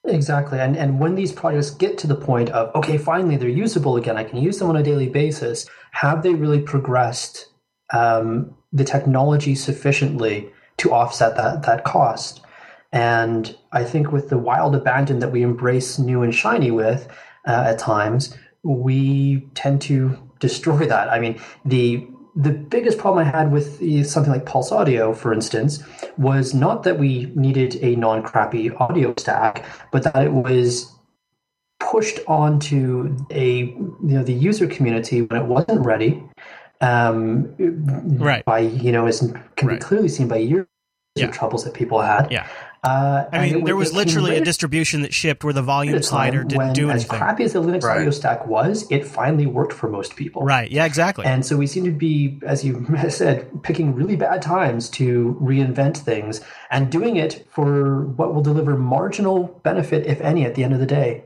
Exactly. And and when these projects get to the point of, okay, finally they're usable again, I can use them on a daily basis, have they really progressed um, the technology sufficiently to offset that that cost. And I think with the wild abandon that we embrace new and shiny with uh, at times, we tend to destroy that. I mean, the the biggest problem I had with something like Pulse Audio, for instance, was not that we needed a non crappy audio stack, but that it was pushed onto a you know the user community when it wasn't ready Um,
right.
By you know, as can
Right.
be clearly seen by years
Yeah.
of troubles that people had.
Yeah.
Uh,
I mean,
it
there was literally a distribution that shipped where the volume slider didn't
when,
do anything.
as crappy as the Linux
Right.
audio stack was, it finally worked for most people.
Right. Yeah, exactly.
And so we seem to be, as you said, picking really bad times to reinvent things and doing it for what will deliver marginal benefit, if any, at the end of the day.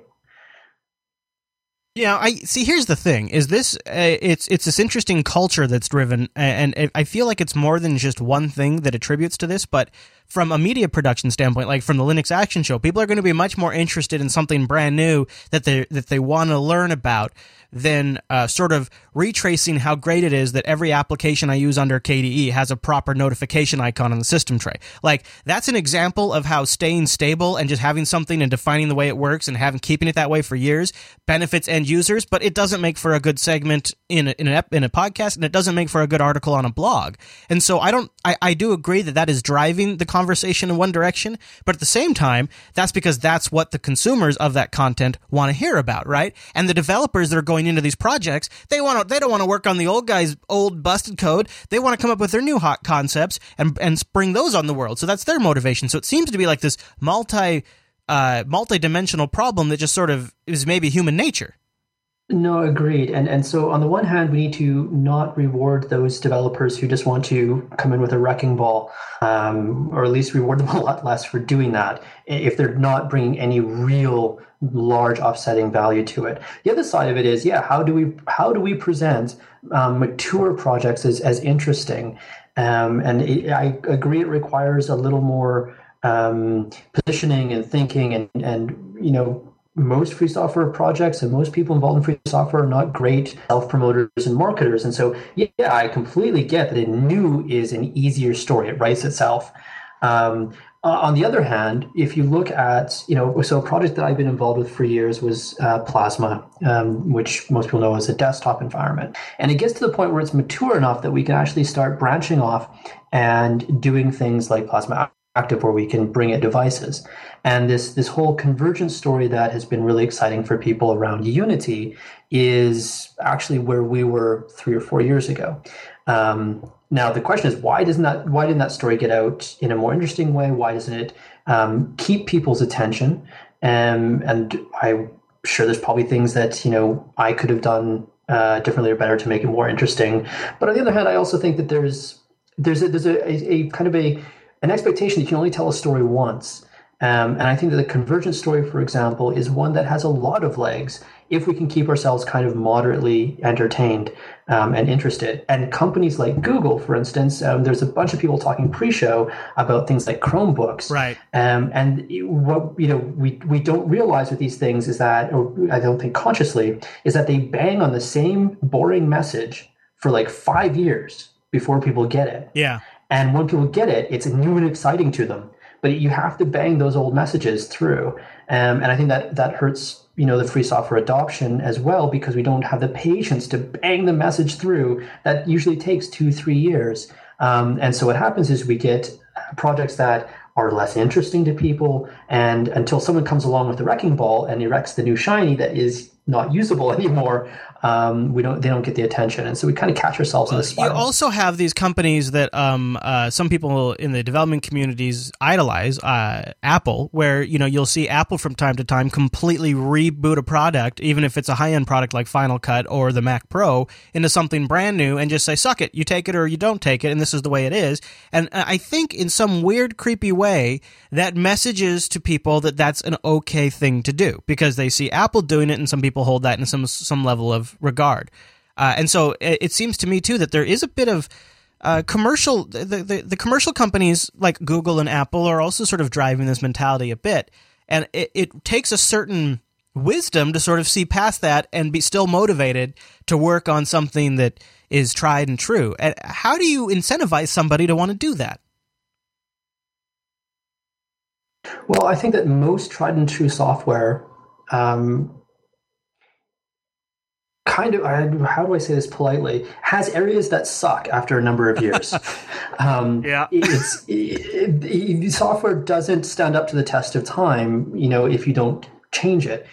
Yeah, I see. Here's the thing: is this? Uh, it's it's this interesting culture that's driven, and, and I feel like it's more than just one thing that attributes to this. But from a media production standpoint, like from the Linux Action Show, people are going to be much more interested in something brand new that they that they want to learn about than uh, sort of retracing how great it is that every application I use under KDE has a proper notification icon on the system tray. Like that's an example of how staying stable and just having something and defining the way it works and having keeping it that way for years benefits end users, but it doesn't make for a good segment in a, in an in a podcast, and it doesn't make for a good article on a blog. And so I don't, I, I do agree that that is driving the conversation in one direction, but at the same time, that's because that's what the consumers of that content want to hear about, right? And the developers that are going into these projects, they want to, they don't want to work on the old guy's old busted code. They want to come up with their new hot concepts and and bring those on the world. So that's their motivation. So it seems to be like this multi uh, multi-dimensional problem that just sort of is maybe human nature.
No, agreed. And and so on the one hand, we need to not reward those developers who just want to come in with a wrecking ball, um, or at least reward them a lot less for doing that if they're not bringing any real large offsetting value to it. The other side of it is, yeah, how do we how do we present um, mature projects as as interesting? Um, and it, I agree, it requires a little more um, positioning and thinking, and and you know most free software projects and most people involved in free software are not great self promoters and marketers. And so, yeah, I completely get that new is an easier story. It writes itself. Um, on the other hand, if you look at, you know, so a project that I've been involved with for years was uh, Plasma, um, which most people know as a desktop environment. And it gets to the point where it's mature enough that we can actually start branching off and doing things like Plasma active where we can bring it devices. And this this whole convergence story that has been really exciting for people around unity is actually where we were three or four years ago. Um, now the question is why doesn't that why didn't that story get out in a more interesting way? Why doesn't it um, keep people's attention? Um, and i'm sure there's probably things that you know i could have done uh, differently or better to make it more interesting. But on the other hand i also think that there's there's a, there's a, a, a kind of a an expectation that you can only tell a story once. Um, and I think that the convergence story, for example, is one that has a lot of legs if we can keep ourselves kind of moderately entertained um, and interested. And companies like Google, for instance, um, there's a bunch of people talking pre-show about things like Chromebooks.
Right.
Um, and what you know we we don't realize with these things is that, or I don't think consciously, is that they bang on the same boring message for like five years before people get it.
Yeah.
And when people get it, it's new and exciting to them. But you have to bang those old messages through, um, and I think that that hurts you know the free software adoption as well because we don't have the patience to bang the message through. That usually takes two three years, um, and so what happens is we get projects that are less interesting to people, and until someone comes along with the wrecking ball and erects the new shiny that is not usable anymore, um, we don't they don't get the attention, and so we kind of catch ourselves in this
You also have these companies that um, uh, some people in the development communities idolize, uh, Apple, where you know you'll see Apple from time to time completely reboot a product, even if it's a high end product like Final Cut or the Mac Pro, into something brand new, and just say, "Suck it, you take it or you don't take it," and this is the way it is. And uh, I think in some weird, creepy way, that messages to people that that's an okay thing to do because they see Apple doing it, and some people hold that in some some level of regard. Uh, and so it, it seems to me too that there is a bit of uh, commercial the, the the commercial companies like Google and Apple are also sort of driving this mentality a bit, and it, it takes a certain wisdom to sort of see past that and be still motivated to work on something that is tried and true. And how do you incentivize somebody to want to do that?
Well, I think that most tried and true software um, kind of, I- how do I say this politely, has areas that suck after a number of years. um,
Yeah.
It's, it, it, software doesn't stand up to the test of time, you know, if you don't change it.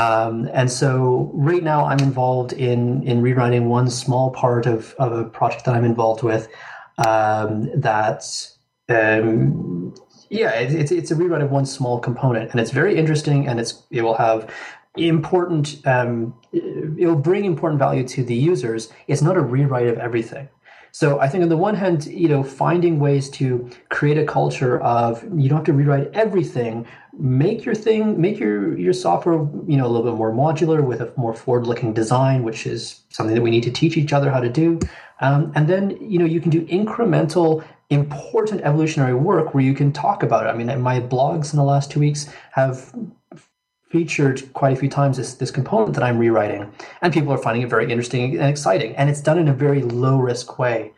Um, and so right now I'm involved in in rewriting one small part of, of a project that I'm involved with um, that um, yeah it, it's, it's a rewrite of one small component and it's very interesting and it's it will have important um, it will bring important value to the users it's not a rewrite of everything so I think on the one hand, you know, finding ways to create a culture of you don't have to rewrite everything. Make your thing, make your your software, you know, a little bit more modular with a more forward-looking design, which is something that we need to teach each other how to do. Um, and then, you know, you can do incremental important evolutionary work where you can talk about it. I mean, my blogs in the last two weeks have featured quite a few times this, this component that I'm rewriting, and people are finding it very interesting and exciting. And it's done in a very low risk way.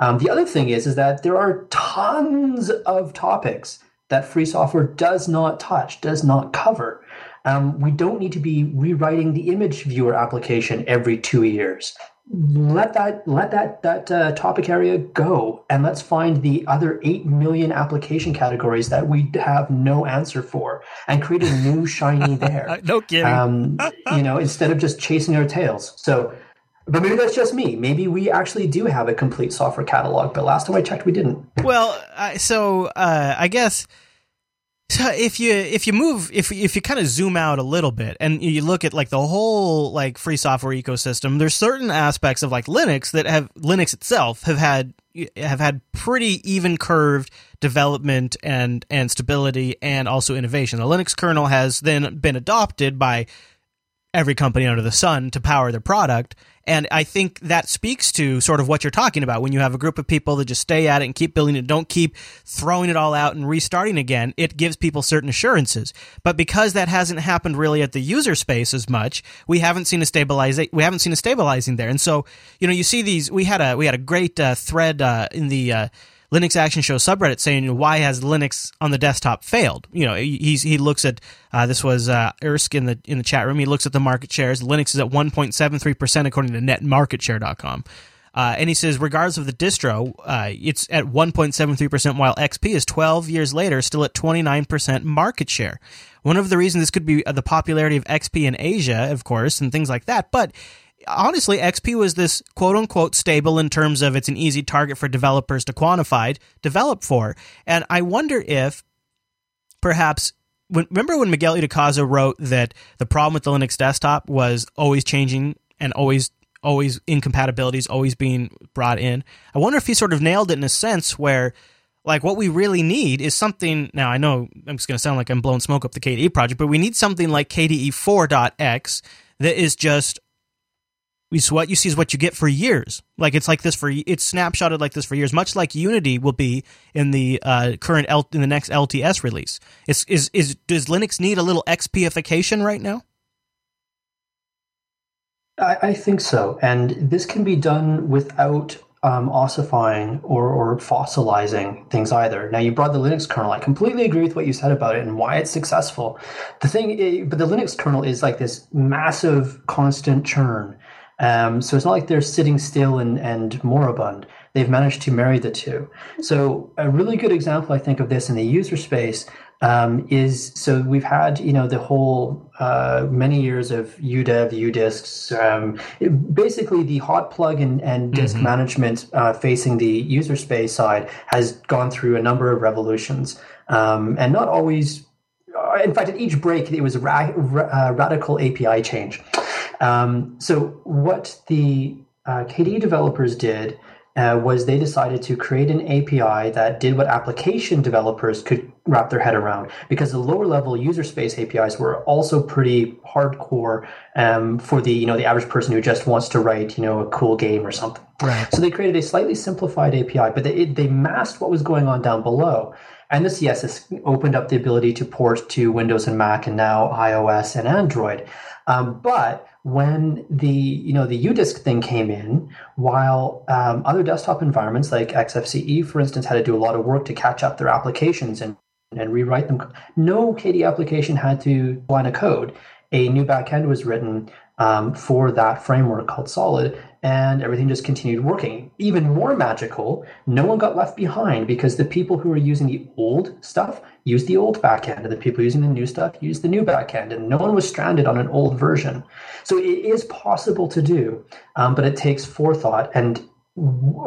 Um, the other thing is, is that there are tons of topics that free software does not touch, does not cover. Um, we don't need to be rewriting the image viewer application every two years let that let that that uh, topic area go and let's find the other 8 million application categories that we have no answer for and create a new shiny there.
No kidding. Um,
you know instead of just chasing our tails. So but maybe that's just me. Maybe we actually do have a complete software catalog but last time i checked we didn't.
Well uh, so uh, i guess so if you if you move if if you kind of zoom out a little bit and you look at like the whole like free software ecosystem, there's certain aspects of like Linux that have Linux itself have had have had pretty even curved development and and stability and also innovation. The Linux kernel has then been adopted by every company under the sun to power their product and I think that speaks to sort of what you're talking about when you have a group of people that just stay at it and keep building it, don't keep throwing it all out and restarting again. It gives people certain assurances. But because that hasn't happened really at the user space as much, we haven't seen a stabilizing. We haven't seen a stabilizing there. And so, you know, you see these. We had a we had a great uh, thread uh, in the. Uh, Linux Action Show subreddit saying why has Linux on the desktop failed? You know, he's he looks at uh, this was uh, Ersk in the in the chat room. He looks at the market shares. Linux is at 1.73 percent according to NetMarketShare.com. Uh, and he says, regardless of the distro, uh, it's at 1.73%, while XP is 12 years later still at 29% market share. One of the reasons this could be the popularity of XP in Asia, of course, and things like that. But honestly, XP was this quote unquote stable in terms of it's an easy target for developers to quantify, develop for. And I wonder if perhaps when, remember when Miguel de Icaza wrote that the problem with the Linux desktop was always changing and always always incompatibilities always being brought in. I wonder if he sort of nailed it in a sense where like what we really need is something now I know I'm just going to sound like I'm blowing smoke up the KDE project, but we need something like KDE 4.x that is just so what you see is what you get for years. Like it's like this for it's snapshotted like this for years, much like Unity will be in the uh, current L, in the next LTS release. Is is is does Linux need a little XPification right now?
I, I think so, and this can be done without um, ossifying or, or fossilizing things either. Now, you brought the Linux kernel. I completely agree with what you said about it and why it's successful. The thing, eh, but the Linux kernel is like this massive constant churn um, so it's not like they're sitting still and, and moribund. They've managed to marry the two. So a really good example, I think, of this in the user space um, is so we've had you know the whole uh, many years of UDEV, UDisks. Um, it, basically, the hot plug and, and disk mm-hmm. management uh, facing the user space side has gone through a number of revolutions, um, and not always. Uh, in fact, at each break, it was a ra- ra- uh, radical API change. Um, so what the uh, KDE developers did uh, was they decided to create an API that did what application developers could wrap their head around because the lower level user space APIs were also pretty hardcore um, for the you know the average person who just wants to write you know a cool game or something.
Right.
So they created a slightly simplified API, but they, they masked what was going on down below. And this, yes, this opened up the ability to port to Windows and Mac and now iOS and Android. Um, but when the you know the UDisk thing came in, while um, other desktop environments like XFCE, for instance, had to do a lot of work to catch up their applications and and rewrite them, no KDE application had to line a code. A new backend was written um, for that framework called Solid, and everything just continued working. Even more magical, no one got left behind because the people who were using the old stuff used the old backend, and the people using the new stuff used the new backend, and no one was stranded on an old version. So it is possible to do, um, but it takes forethought. And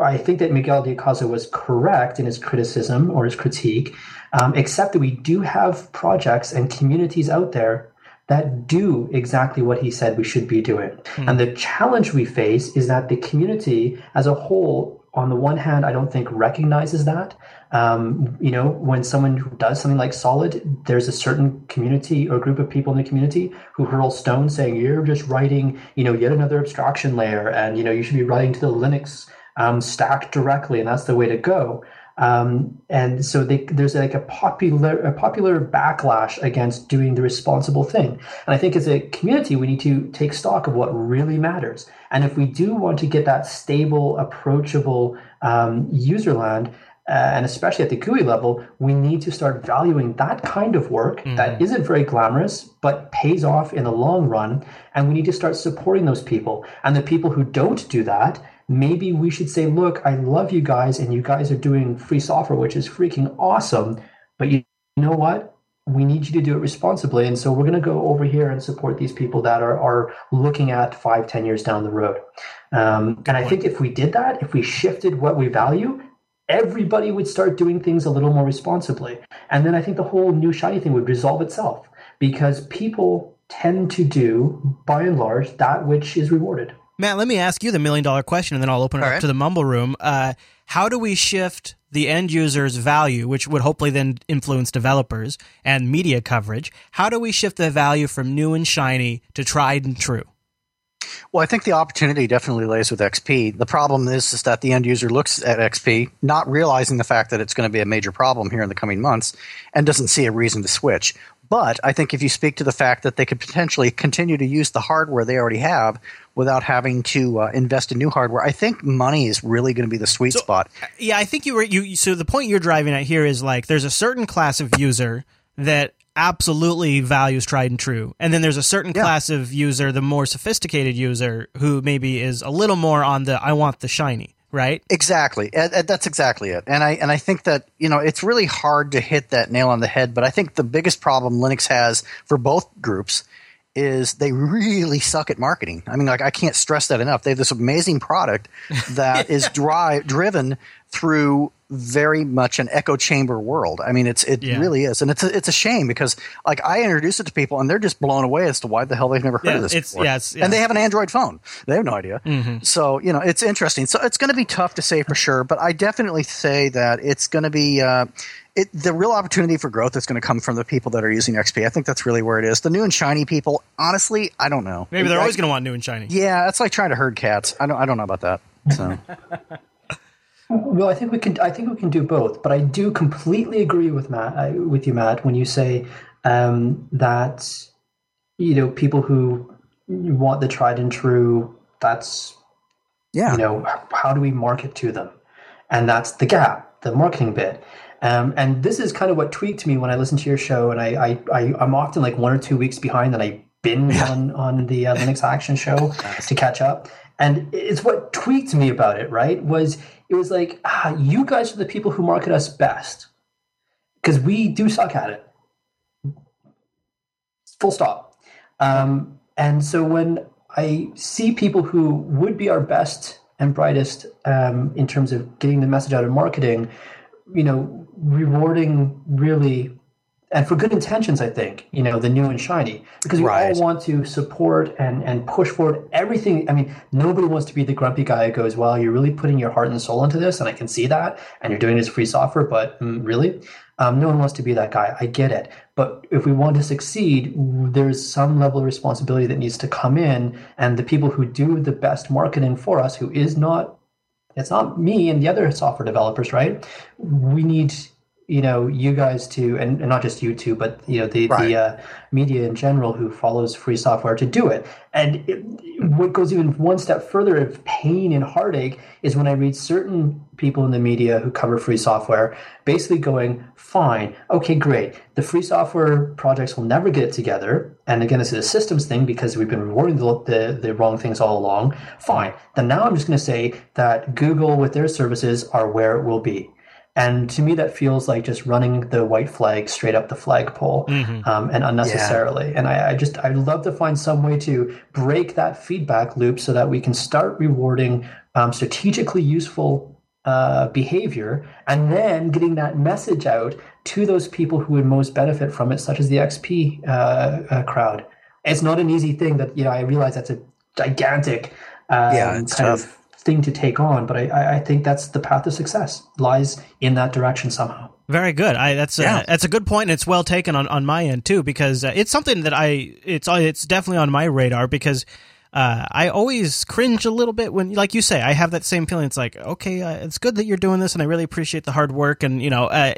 I think that Miguel de Icaza was correct in his criticism or his critique, um, except that we do have projects and communities out there that do exactly what he said we should be doing. Mm. And the challenge we face is that the community as a whole, on the one hand, I don't think recognizes that. Um, you know, when someone who does something like Solid, there's a certain community or group of people in the community who hurl stones saying, you're just writing, you know, yet another abstraction layer and, you know, you should be writing to the Linux um, stack directly and that's the way to go. Um, and so they, there's like a popular a popular backlash against doing the responsible thing. And I think as a community, we need to take stock of what really matters. And if we do want to get that stable, approachable um, userland, uh, and especially at the GUI level, we need to start valuing that kind of work mm-hmm. that isn't very glamorous but pays off in the long run. And we need to start supporting those people. And the people who don't do that maybe we should say, look, I love you guys and you guys are doing free software, which is freaking awesome. But you know what? We need you to do it responsibly. And so we're going to go over here and support these people that are, are looking at five, ten years down the road. Um, and I think if we did that, if we shifted what we value, everybody would start doing things a little more responsibly. And then I think the whole new shiny thing would resolve itself because people tend to do, by and large, that which is rewarded.
Matt, let me ask you the million dollar question, and then I'll open it All up right. to the mumble room. Uh, how do we shift the end user's value, which would hopefully then influence developers and media coverage? How do we shift the value from new and shiny to tried and true?
Well, I think the opportunity definitely lays with XP. The problem is, is that the end user looks at XP, not realizing the fact that it's going to be a major problem here in the coming months, and doesn't see a reason to switch. But I think if you speak to the fact that they could potentially continue to use the hardware they already have without having to uh, invest in new hardware, I think money is really going to be the sweet
so,
spot.
Yeah, I think you were you. So the point you're driving at here is like there's a certain class of user that absolutely values tried and true, and then there's a certain yeah. class of user, the more sophisticated user, who maybe is a little more on the I want the shiny right?
Exactly. Uh, uh, that's exactly it. And I and I think that you know it's really hard to hit that nail on the head. But I think the biggest problem Linux has for both groups is they really suck at marketing. I mean, like I can't stress that enough. They have this amazing product that is dri- driven through very much an echo chamber world. I mean, it's it yeah. really is, and it's a, it's a shame because like I introduce it to people and they're just blown away as to why the hell they've never heard
yeah,
of this
it's,
before.
Yeah, it's,
yeah. And they have an Android phone; they have no idea. Mm-hmm. So you know, it's interesting. So it's going to be tough to say for sure, but I definitely say that it's going to be. Uh, it, the real opportunity for growth is going to come from the people that are using XP. I think that's really where it is. The new and shiny people, honestly, I don't know.
Maybe they're I, always going to want new and shiny.
Yeah, that's like trying to herd cats. I don't. I don't know about that. So.
Well, I think we can. I think we can do both. But I do completely agree with Matt. Uh, with you, Matt, when you say um, that you know people who want the tried and true. That's yeah. You know, how do we market to them? And that's the gap, the marketing bit. Um, and this is kind of what tweaked me when I listened to your show. And I, I, I am often like one or two weeks behind, and I binge yeah. on on the uh, Linux Action Show to catch up. And it's what tweaked me about it. Right? Was it was like, ah, you guys are the people who market us best because we do suck at it. Full stop. Um, and so when I see people who would be our best and brightest um, in terms of getting the message out of marketing, you know, rewarding really and for good intentions, I think, you know, the new and shiny, because we right. all want to support and, and push forward everything. I mean, nobody wants to be the grumpy guy who goes, well, you're really putting your heart and soul into this, and I can see that, and you're doing this free software, but mm, really? Um, no one wants to be that guy. I get it. But if we want to succeed, there's some level of responsibility that needs to come in, and the people who do the best marketing for us, who is not, it's not me and the other software developers, right? We need you know you guys to and, and not just you two but you know the
Right.
the uh, media in general who follows free software to do it. And it, what goes even one step further of pain and heartache is when i read certain people in the media who cover free software basically going fine okay great. The free software projects will never get it together. And again this is a systems thing because we've been rewarding the, the, the wrong things all along. Fine. Then now i'm just going to say that google with their services are where it will be and to me, that feels like just running the white flag straight up the flagpole
Mhm.
um, and unnecessarily. And I, I just, I'd love to find some way to break that feedback loop so that we can start rewarding um, strategically useful uh, behavior and then getting that message out to those people who would most benefit from it, such as the XP uh, uh, crowd. It's not an easy thing that, you know, I realize that's a gigantic um,
Yeah, it's
kind
tough.
of thing to take on, but I- I, I think that's the path of success lies in that direction somehow.
Very good. I that's
Yeah.
a, that's a good point, and it's well taken on, on my end too, because uh, it's something that I it's it's definitely on my radar because uh, I always cringe a little bit when, like you say, I have that same feeling. It's like, okay, uh, it's good that you're doing this, and I really appreciate the hard work, and you know, uh,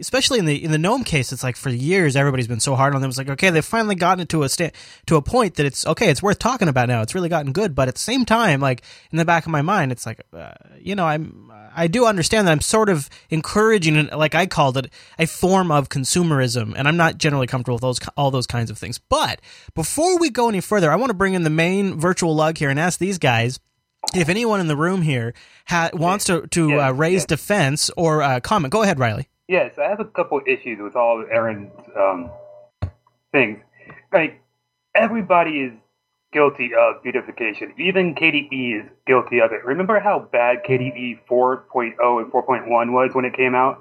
especially in the in the gnome case, it's like for years everybody's been so hard on them. It's like, okay, they've finally gotten it to a sta- to a point that it's okay, it's worth talking about now. It's really gotten good, but at the same time, like in the back of my mind, it's like, uh, you know, I'm I do understand that I'm sort of encouraging, like I called it, a form of consumerism, and I'm not generally comfortable with those all those kinds of things. But before we go any further, I want to bring in the main virtual lug here and ask these guys if anyone in the room here ha- wants to to
Yeah,
uh, raise
yeah.
defense or uh, comment. Go ahead, Riley.
Yes, I have a couple issues with all of Aaron's um, things. Like, everybody is guilty of beautification. Even KDE is guilty of it. Remember how bad KDE 4.0 and 4.1 was when it came out?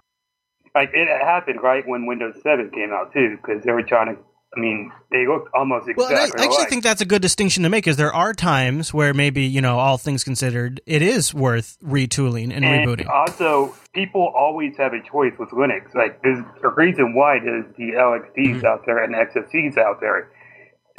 Like, it happened right when Windows 7 came out, too, because they were trying to, I mean, they looked almost exactly
and I actually
alike.
think that's a good distinction to make, because there are times where maybe you know, all things considered, it is worth retooling and,
And
rebooting.
also, people always have a choice with Linux. Like, there's a reason why there's the LXDEs
Mm-hmm.
out there and XFCEs out there.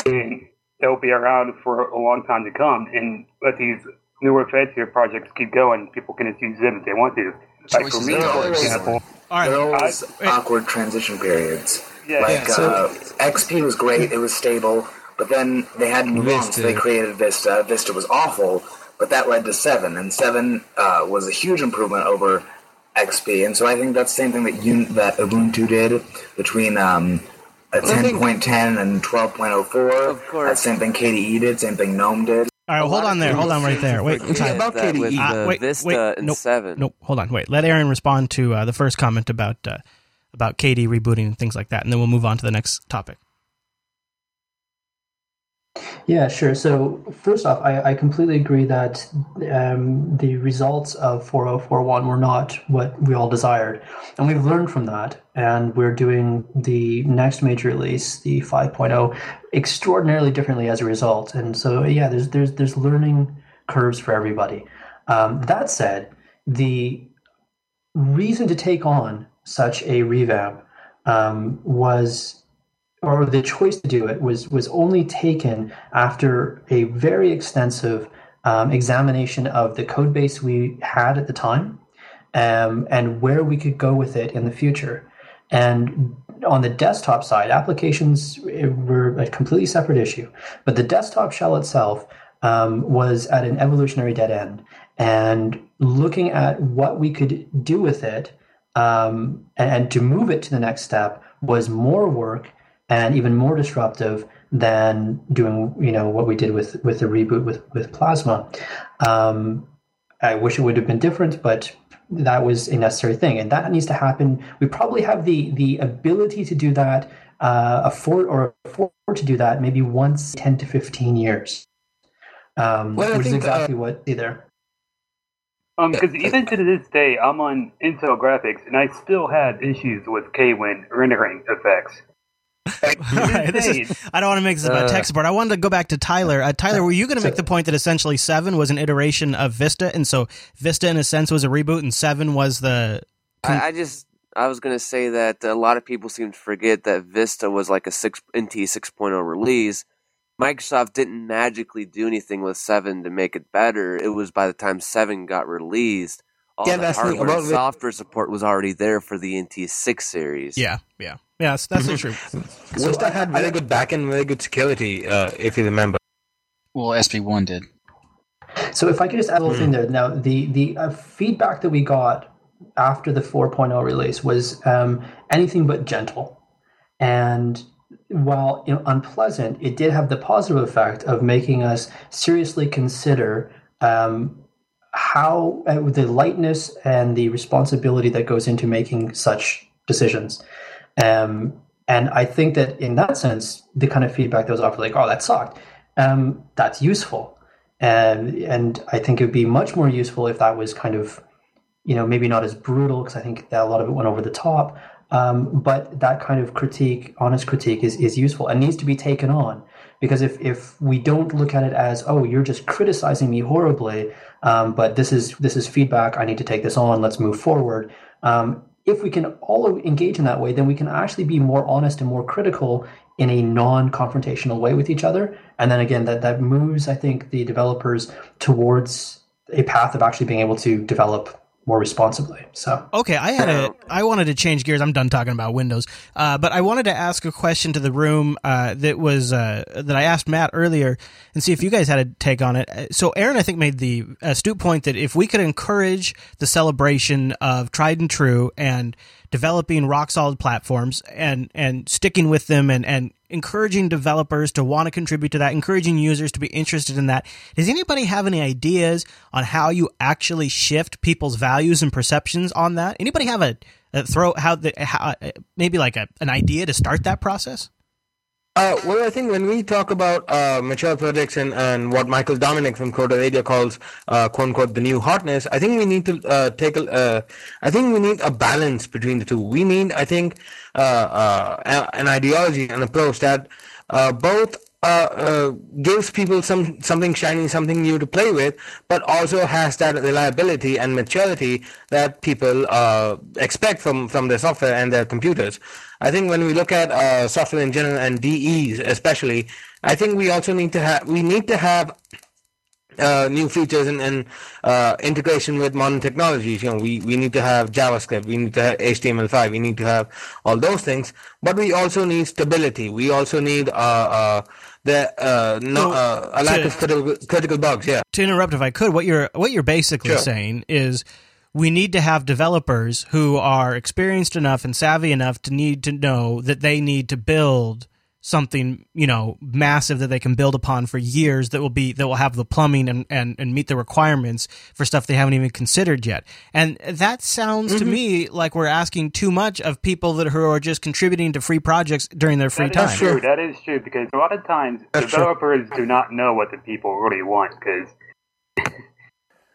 And they'll be around for a long time to come. And let these newer fancier projects keep going. People can just use them if they want to. Like, for me, for example,
all right,
There are always
I-
awkward transition periods.
Yeah,
Like
so-
uh, XP was great; it was stable, but then they had to move on, so they created Vista. Vista was awful, but that led to Seven, and Seven uh, was a huge improvement over XP. And so I think that's the same thing that Un- that Ubuntu did between um, a
Well, I think-
10.10 and 12.04.
Of course.
That's same thing KDE did, same thing GNOME did.
all right.
A
Hold on there. Hold on right there.
to
Wait,
forget
time.
about KDE.
Uh, wait,
Vista
wait,
and
nope,
Seven.
Nope. Hold on. Wait. Let Aaron respond to uh, the first comment about uh, about KDE rebooting and things like that, and then we'll move on to the next topic.
Yeah, sure. So first off, I, I completely agree that um, the results of 4041 were not what we all desired. And we've learned from that. And we're doing the next major release, the 5.0, extraordinarily differently as a result. And so, yeah, there's, there's, there's learning curves for everybody. Um, that said, the reason to take on such a revamp um, was or the choice to do it was was only taken after a very extensive um, examination of the code base we had at the time um, and where we could go with it in the future. And on the desktop side, applications eh, were a completely separate issue, but the desktop shell itself um, was at an evolutionary dead end. And looking at what we could do with it um, and, and to move it to the next step was more work and even more disruptive than doing you know what we did with with the reboot with with plasma. Um, i wish it would have been different but that was a necessary thing. And that needs to happen. We probably have the the ability to do that uh, afford or afford to do that maybe once 10 to 15 years. Um,
Well,
which is
uh,
exactly what either
Um, because even to this day, I'm on Intel graphics, and I still have issues with KWin rendering effects. Like,
All right, this is, I don't want to make this about
Uh,
tech support. I wanted to go back to Tyler. Uh, Tyler, were you going to make the point that essentially seven was an iteration of Vista, and so Vista, in a sense, was a reboot, and seven was the
I, I just I was gonna say that a lot of people seem to forget that Vista was like a six NT 6.0 release. Microsoft didn't magically do anything with seven to make it better. It was by the time seven got released, all
Yeah,
the
that's the
hardware and
the-
software support was already there for the NT6 series.
Yeah, yeah, yeah. That's, that's true.
Vista had very good backend, very good security, uh, if you remember.
Well, SP1 did.
So if I could just add a little thing there. Now, the the uh, feedback that we got after the 4.0 release was um, anything but gentle, and while you know, unpleasant, it did have the positive effect of making us seriously consider um, how uh, the lightness and the responsibility that goes into making such decisions. Um, and I think that in that sense, the kind of feedback that was offered, like, "Oh, that sucked," um, that's useful and and I think it would be much more useful if that was kind of, you know, maybe not as brutal because I think that a lot of it went over the top. Um, but that kind of critique, honest critique, is is useful and needs to be taken on because if if we don't look at it as oh you're just criticizing me horribly, um, but this is this is feedback, I need to take this on, let's move forward. Um, if we can all engage in that way, then we can actually be more honest and more critical in a non-confrontational way with each other. And then again, that that moves, I think, the developers towards a path of actually being able to develop more responsibly. So
Okay, I had a. I wanted to change gears. I'm done talking about Windows, uh, but I wanted to ask a question to the room uh, that was uh, that I asked Matt earlier, and see if you guys had a take on it. Uh, So, Aaron, I think made the astute point that if we could encourage the celebration of tried and true and developing rock solid platforms and and sticking with them and and encouraging developers to want to contribute to that encouraging users to be interested in that. Does anybody have any ideas on how you actually shift people's values and perceptions on that? Anybody have a, a throw how the how, maybe like a, an idea to start that process
Uh, well, I think when we talk about uh, mature projects and, and what Michael Dominick from Coder Radio calls uh, "quote unquote" the new hotness, I think we need to uh, take a. Uh, I think we need a balance between the two. We need, I think, an ideology, an approach that both uh, uh, gives people some something shiny, something new to play with, but also has that reliability and maturity that people uh, expect from from their software and their computers. I think when we look at uh, software in general and DEs especially, I think we also need to have we need to have uh, new features and, and uh, integration with modern technologies. You know, we, we need to have JavaScript, we need to have HTML5, we need to have all those things. But we also need stability. We also need uh, the uh, no, uh, a lack
to-
of critical, critical bugs. Yeah.
to interrupt if I could, what you're what you're basically
Sure.
saying is we need to have developers who are experienced enough and savvy enough to need to know that they need to build something, you know, massive that they can build upon for years that will be that will have the plumbing and, and, and meet the requirements for stuff they haven't even considered yet. And that sounds to me like we're asking too much of people that who are just contributing to free projects during their free time.
That is true. That is true because a lot of times
That's true.
developers do not know what the people really want. Because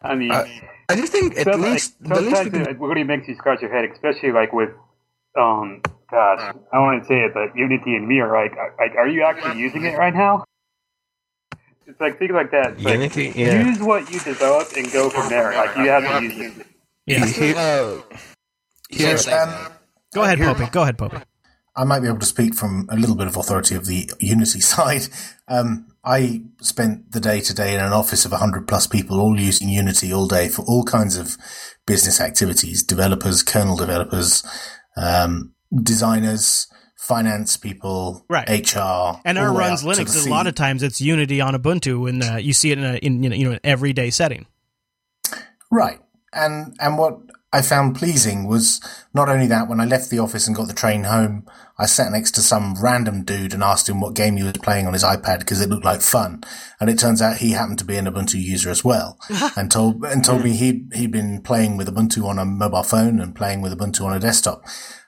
I mean,
Uh, I just think at
some-
least
like,
the least we can
it really makes you scratch your head, especially like with, um, gosh, I don't want to say it, but Unity and Mir. Like, like, are you actually using it right now? It's like things like that. It's like,
Unity, yeah.
Use what you develop and go from there. Like you haven't used it.
Yeah.
Uh,
Yes,
Um,
Go ahead, Popey. Go ahead, Popey.
I might be able to speak from a little bit of authority of the Unity side. Um, I spent the day today in an office of 100 plus people, all using Unity all day for all kinds of business activities, developers, kernel developers, um, designers, finance people,
Right.
HR.
And our runs Linux. A lot of times it's Unity on Ubuntu, and uh, you see it in a in you know, you know an everyday setting.
Right. And and what I found pleasing was not only that when I left the office and got the train home, I sat next to some random dude and asked him what game he was playing on his iPad because it looked like fun. And it turns out he happened to be an Ubuntu user as well, and told and told me he he'd been playing with Ubuntu on a mobile phone and playing with Ubuntu on a desktop,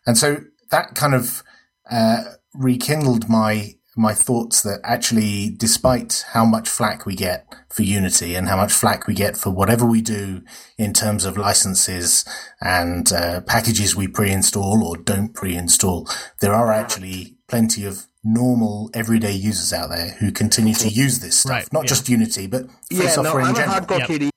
and so that kind of uh, rekindled my my thoughts that actually, despite how much flack we get for Unity and how much flack we get for whatever we do in terms of licenses and uh, packages we pre-install or don't pre-install, there are actually plenty of normal everyday users out there who continue to use this stuff.
Right,
Not
yeah.
just Unity, but free
yeah, no,
software in
I'm a
general.
hardcore
Yep.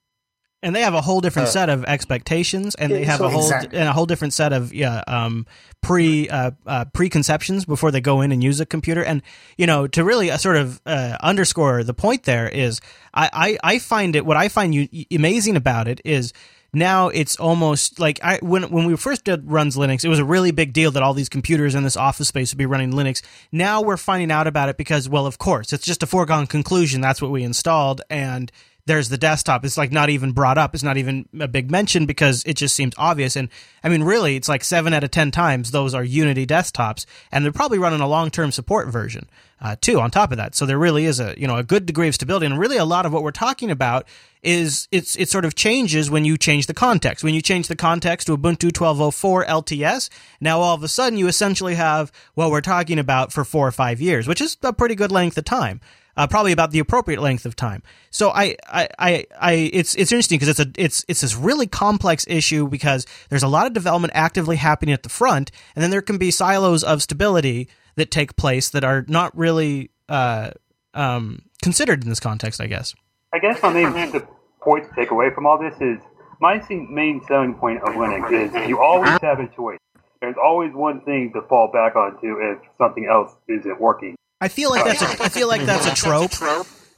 And they have a whole different
Uh,
set of expectations, and they have
so-
a whole
Exactly.
and a whole different set of yeah um, pre uh, uh, preconceptions before they go in and use a computer. And you know, to really uh, sort of uh, underscore the point, there is I, I I find it what I find you amazing about it is now it's almost like I when when we first did runs Linux, it was a really big deal that all these computers in this office space would be running Linux. Now we're finding out about it because, well, of course, it's just a foregone conclusion. That's what we installed, and there's the desktop. It's like not even brought up. It's not even a big mention because it just seems obvious. And I mean, really, it's like seven out of ten times those are Unity desktops, and they're probably running a long term support version uh, too. On top of that, so there really is a you know a good degree of stability, and really a lot of what we're talking about is it's it sort of changes when you change the context. When you change the context to Ubuntu 12.04 LTS, now all of a sudden you essentially have what we're talking about for four or five years, which is a pretty good length of time uh, probably about the appropriate length of time. So I, I, I, I it's it's interesting because it's a it's it's this really complex issue because there's a lot of development actively happening at the front, and then there can be silos of stability that take place that are not really uh, um, considered in this context. I guess.
I guess my main the point to take away from all this is my main selling point of Linux is you always have a choice. There's always one thing to fall back onto if something else isn't working.
I feel like that's a, I feel like that's a trope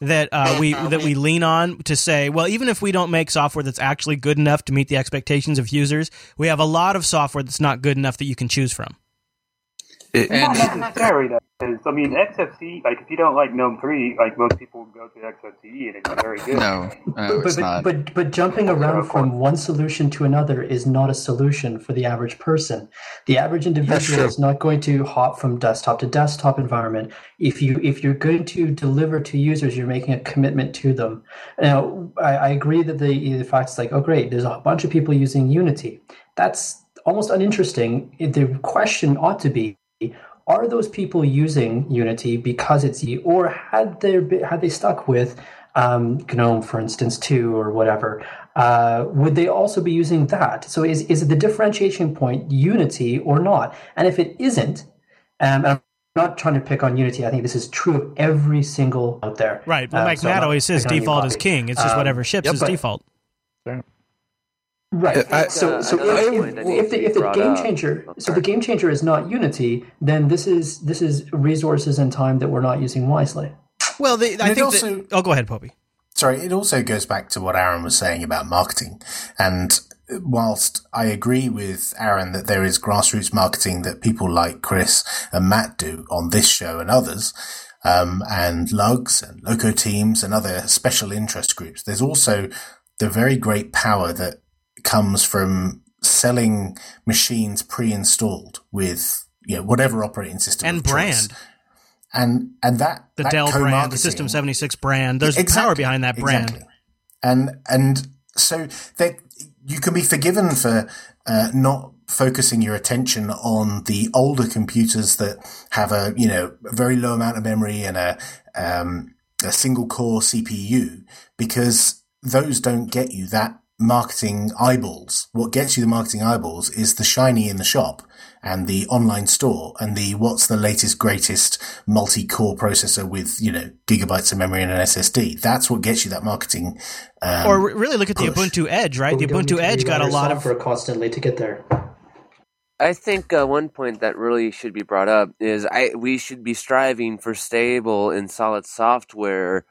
that uh, we that we lean on to say, well, even if we don't make software that's actually good enough to meet the expectations of users, we have a lot of software that's not good enough that you can choose from.
It, not necessarily that is. I mean, XFCE. Like, if you don't like GNOME three, like most people go to XFCE, and it's very good.
No, no
but, but, but, but jumping around from one solution to another is not a solution for the average person. The average individual is not going to hop from desktop to desktop environment. If you if you're going to deliver to users, you're making a commitment to them. Now, I, I agree that the the fact is like, oh great, there's a bunch of people using Unity. That's almost uninteresting. The question ought to be are those people using Unity because it's you, or had they had they stuck with um, GNOME, for instance, two or whatever? Uh, would they also be using that? So is is the differentiation point Unity or not? And if it isn't, um, I'm not trying to pick on Unity. I think this is true of every single out there.
Right. Well, like um, so Matt always says, default is king. It's just um, whatever ships is default.
Right. I, so, so if, if, the, if the game changer, up. so the game changer is not Unity, then this is this is resources and time that we're not using wisely.
Well, the, I think. Also, that, oh, go ahead, Popey.
Sorry, it also goes back to what Aaron was saying about marketing, and whilst I agree with Aaron that there is grassroots marketing that people like Chris and Matt do on this show and others, um, and Lugs and Loco teams and other special interest groups, there's also the very great power that comes from selling machines pre-installed with you know, whatever operating system
and brand.
Choice. And and that
the
that
Dell brand, the System seventy six brand. There's exactly, power behind that brand. Exactly.
And and so that you can be forgiven for uh, not focusing your attention on the older computers that have a you know a very low amount of memory and a um, a single core CPU because those don't get you that marketing eyeballs. What gets you the marketing eyeballs is the shiny in the shop and the online store and the what's the latest greatest multi-core processor with you know gigabytes of memory and an SSD. That's what gets you that marketing. Um,
or really look at push. the Ubuntu Edge, right? the Ubuntu Edge got a lot of
for constantly to get there.
I think uh, one point that really should be brought up is I we should be striving for stable and solid software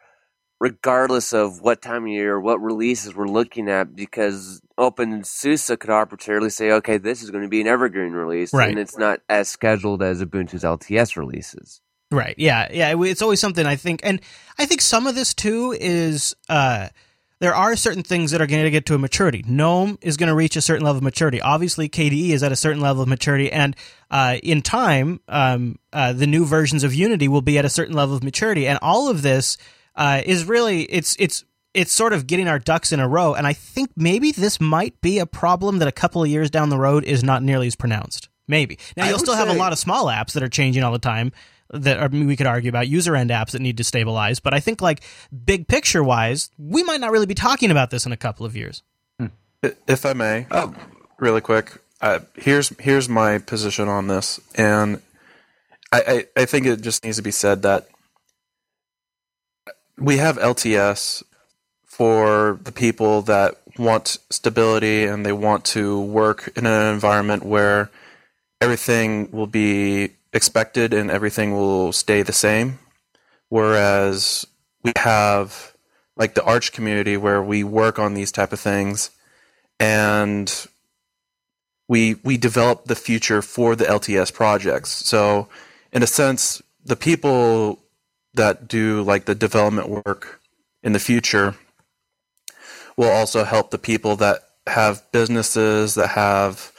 regardless of what time of year, what releases we're looking at, because OpenSUSE could arbitrarily say, okay, this is going to be an evergreen release,
right.
and it's not as scheduled as Ubuntu's LTS releases.
Right. Yeah. Yeah. It's always something I think, and I think some of this too is uh, there are certain things that are going to get to a maturity. GNOME is going to reach a certain level of maturity. Obviously, KDE is at a certain level of maturity, and uh, in time, um, uh, the new versions of Unity will be at a certain level of maturity, and all of this uh, is really it's it's it's sort of getting our ducks in a row. And I think maybe this might be a problem that a couple of years down the road is not nearly as pronounced. Maybe now you'll still say, have a lot of small apps that are changing all the time that are, we could argue about user end apps that need to stabilize. But I think like big picture wise, we might not really be talking about this in a couple of years.
If I may, oh. really quick, uh, here's here's my position on this, and I, I, I think it just needs to be said that we have LTS for the people that want stability and they want to work in an environment where everything will be expected and everything will stay the same. Whereas we have like the Arch community where we work on these type of things and we we develop the future for the LTS projects. So, in a sense, the people that do like the development work in the future will also help the people that have businesses that have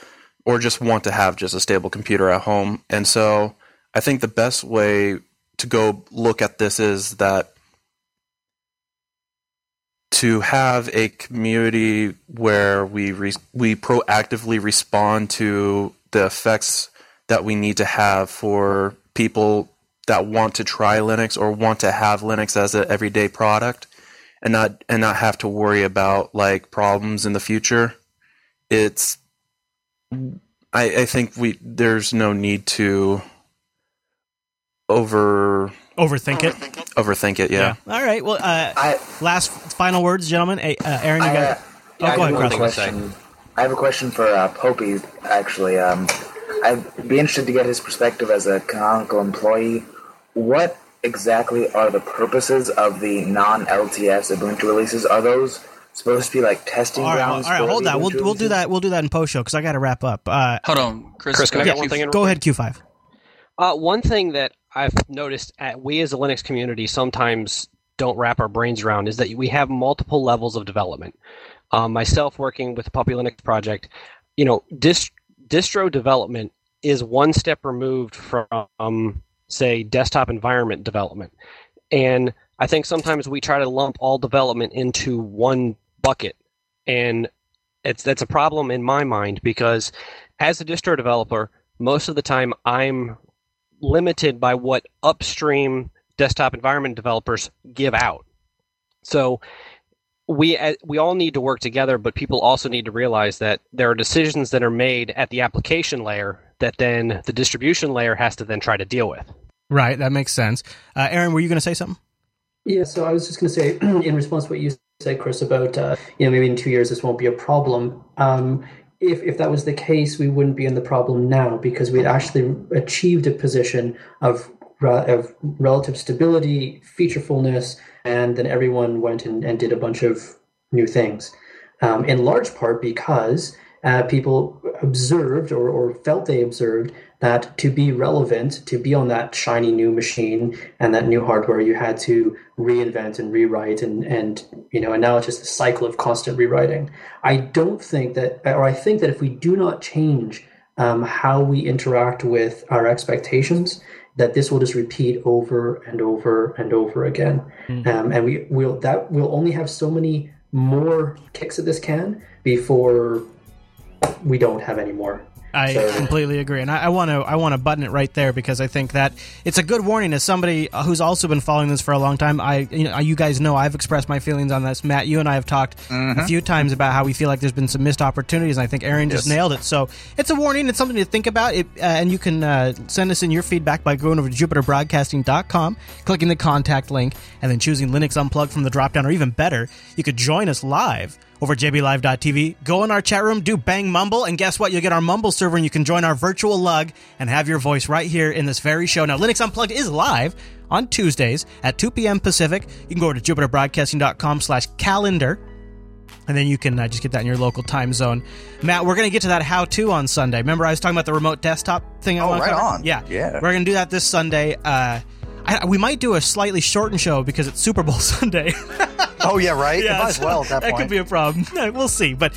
or just want to have just a stable computer at home. And so, I think the best way to go look at this is that to have a community where we re- we proactively respond to the effects that we need to have for people that want to try Linux or want to have Linux as an everyday product and not and not have to worry about like problems in the future. It's I, I think we there's no need to over
Overthink it.
overthink it. Yeah.
All right. Well, uh,
I
last final words, gentlemen. Hey, uh, Aaron, you
I,
got.
uh,
Oh,
I
go
have
ahead,
one
Cross.
question. I have a question for uh, Popey. Actually, um, I'd be interested to get his perspective as a canonical employee. What exactly are the purposes of the non-LTS Ubuntu releases? Are those supposed to be like testing
All right,
grounds?
right.
for
Hold
the
that. We'll
Ubuntu
we'll do that. We'll do that in post show because I got to wrap up. Uh,
Hold on, Chris.
Chris, can I get one
you-
thing in?
go ahead, Q five.
Uh, one thing that I've noticed at we as a Linux community sometimes don't wrap our brains around is that we have multiple levels of development. Um, myself working with the Puppy Linux project, you know, dist- distro development is one step removed from, say, desktop environment development. And I think sometimes we try to lump all development into one bucket. And it's that's a problem in my mind because as a distro developer, most of the time I'm limited by what upstream desktop environment developers give out. So we uh, we all need to work together, but people also need to realize that there are decisions that are made at the application layer that then the distribution layer has to then try to deal with.
Right. That makes sense. Uh, Aaron, were you going to say something?
Yeah, so I was just going to say, in response to what you said, Chris, about uh, you know maybe in two years this won't be a problem. Um, if if that was the case, we wouldn't be in the problem now because we'd actually achieved a position of of relative stability, featurefulness, and then everyone went and, and did a bunch of new things. Um, in large part because uh, people observed or, or felt they observed that to be relevant, to be on that shiny new machine and that new hardware, you had to reinvent and rewrite, and and you know, and now it's just a cycle of constant rewriting. I don't think that, or I think that if we do not change um, how we interact with our expectations, that this will just repeat over and over and over again, um, and we will that will only have so many more kicks at this can before we don't have any more.
I completely agree, and I want to I want to button it right there because I think that it's a good warning as somebody who's also been following this for a long time. I you know you guys know I've expressed my feelings on this. Matt, you and I have talked a few times about how we feel like there's been some missed opportunities, and I think Aaron just nailed it. So it's a warning. It's something to think about. It, uh, and you can uh, send us in your feedback by going over to jupiterbroadcasting.com, clicking the contact link, and then choosing Linux Unplugged from the dropdown. Or even better, you could join us live over at jblive.tv. Go in our chat room, do Bang Mumble, and guess what? You'll get our Mumble server and you can join our virtual lug and have your voice right here in this very show. Now, Linux Unplugged is live on Tuesdays at 2 p.m. Pacific. You can go over to jupiterbroadcasting.com slash calendar and then you can uh, just get that in your local time zone. Matt, we're going to get to that how-to on Sunday. Remember, I was talking about the remote desktop thing. I
Oh, right
cover?
on.
Yeah,
Yeah.
We're going to do that this Sunday. Uh, I, we might do a slightly shortened show because it's Super Bowl Sunday.
Oh yeah, right.
Yeah,
Might as
so
well at that,
that could be a problem. we'll see, but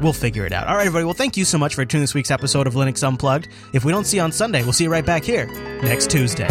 we'll figure it out. All right, everybody. Well, thank you so much for tuning this week's episode of Linux Unplugged. If we don't see you on Sunday, we'll see you right back here next Tuesday.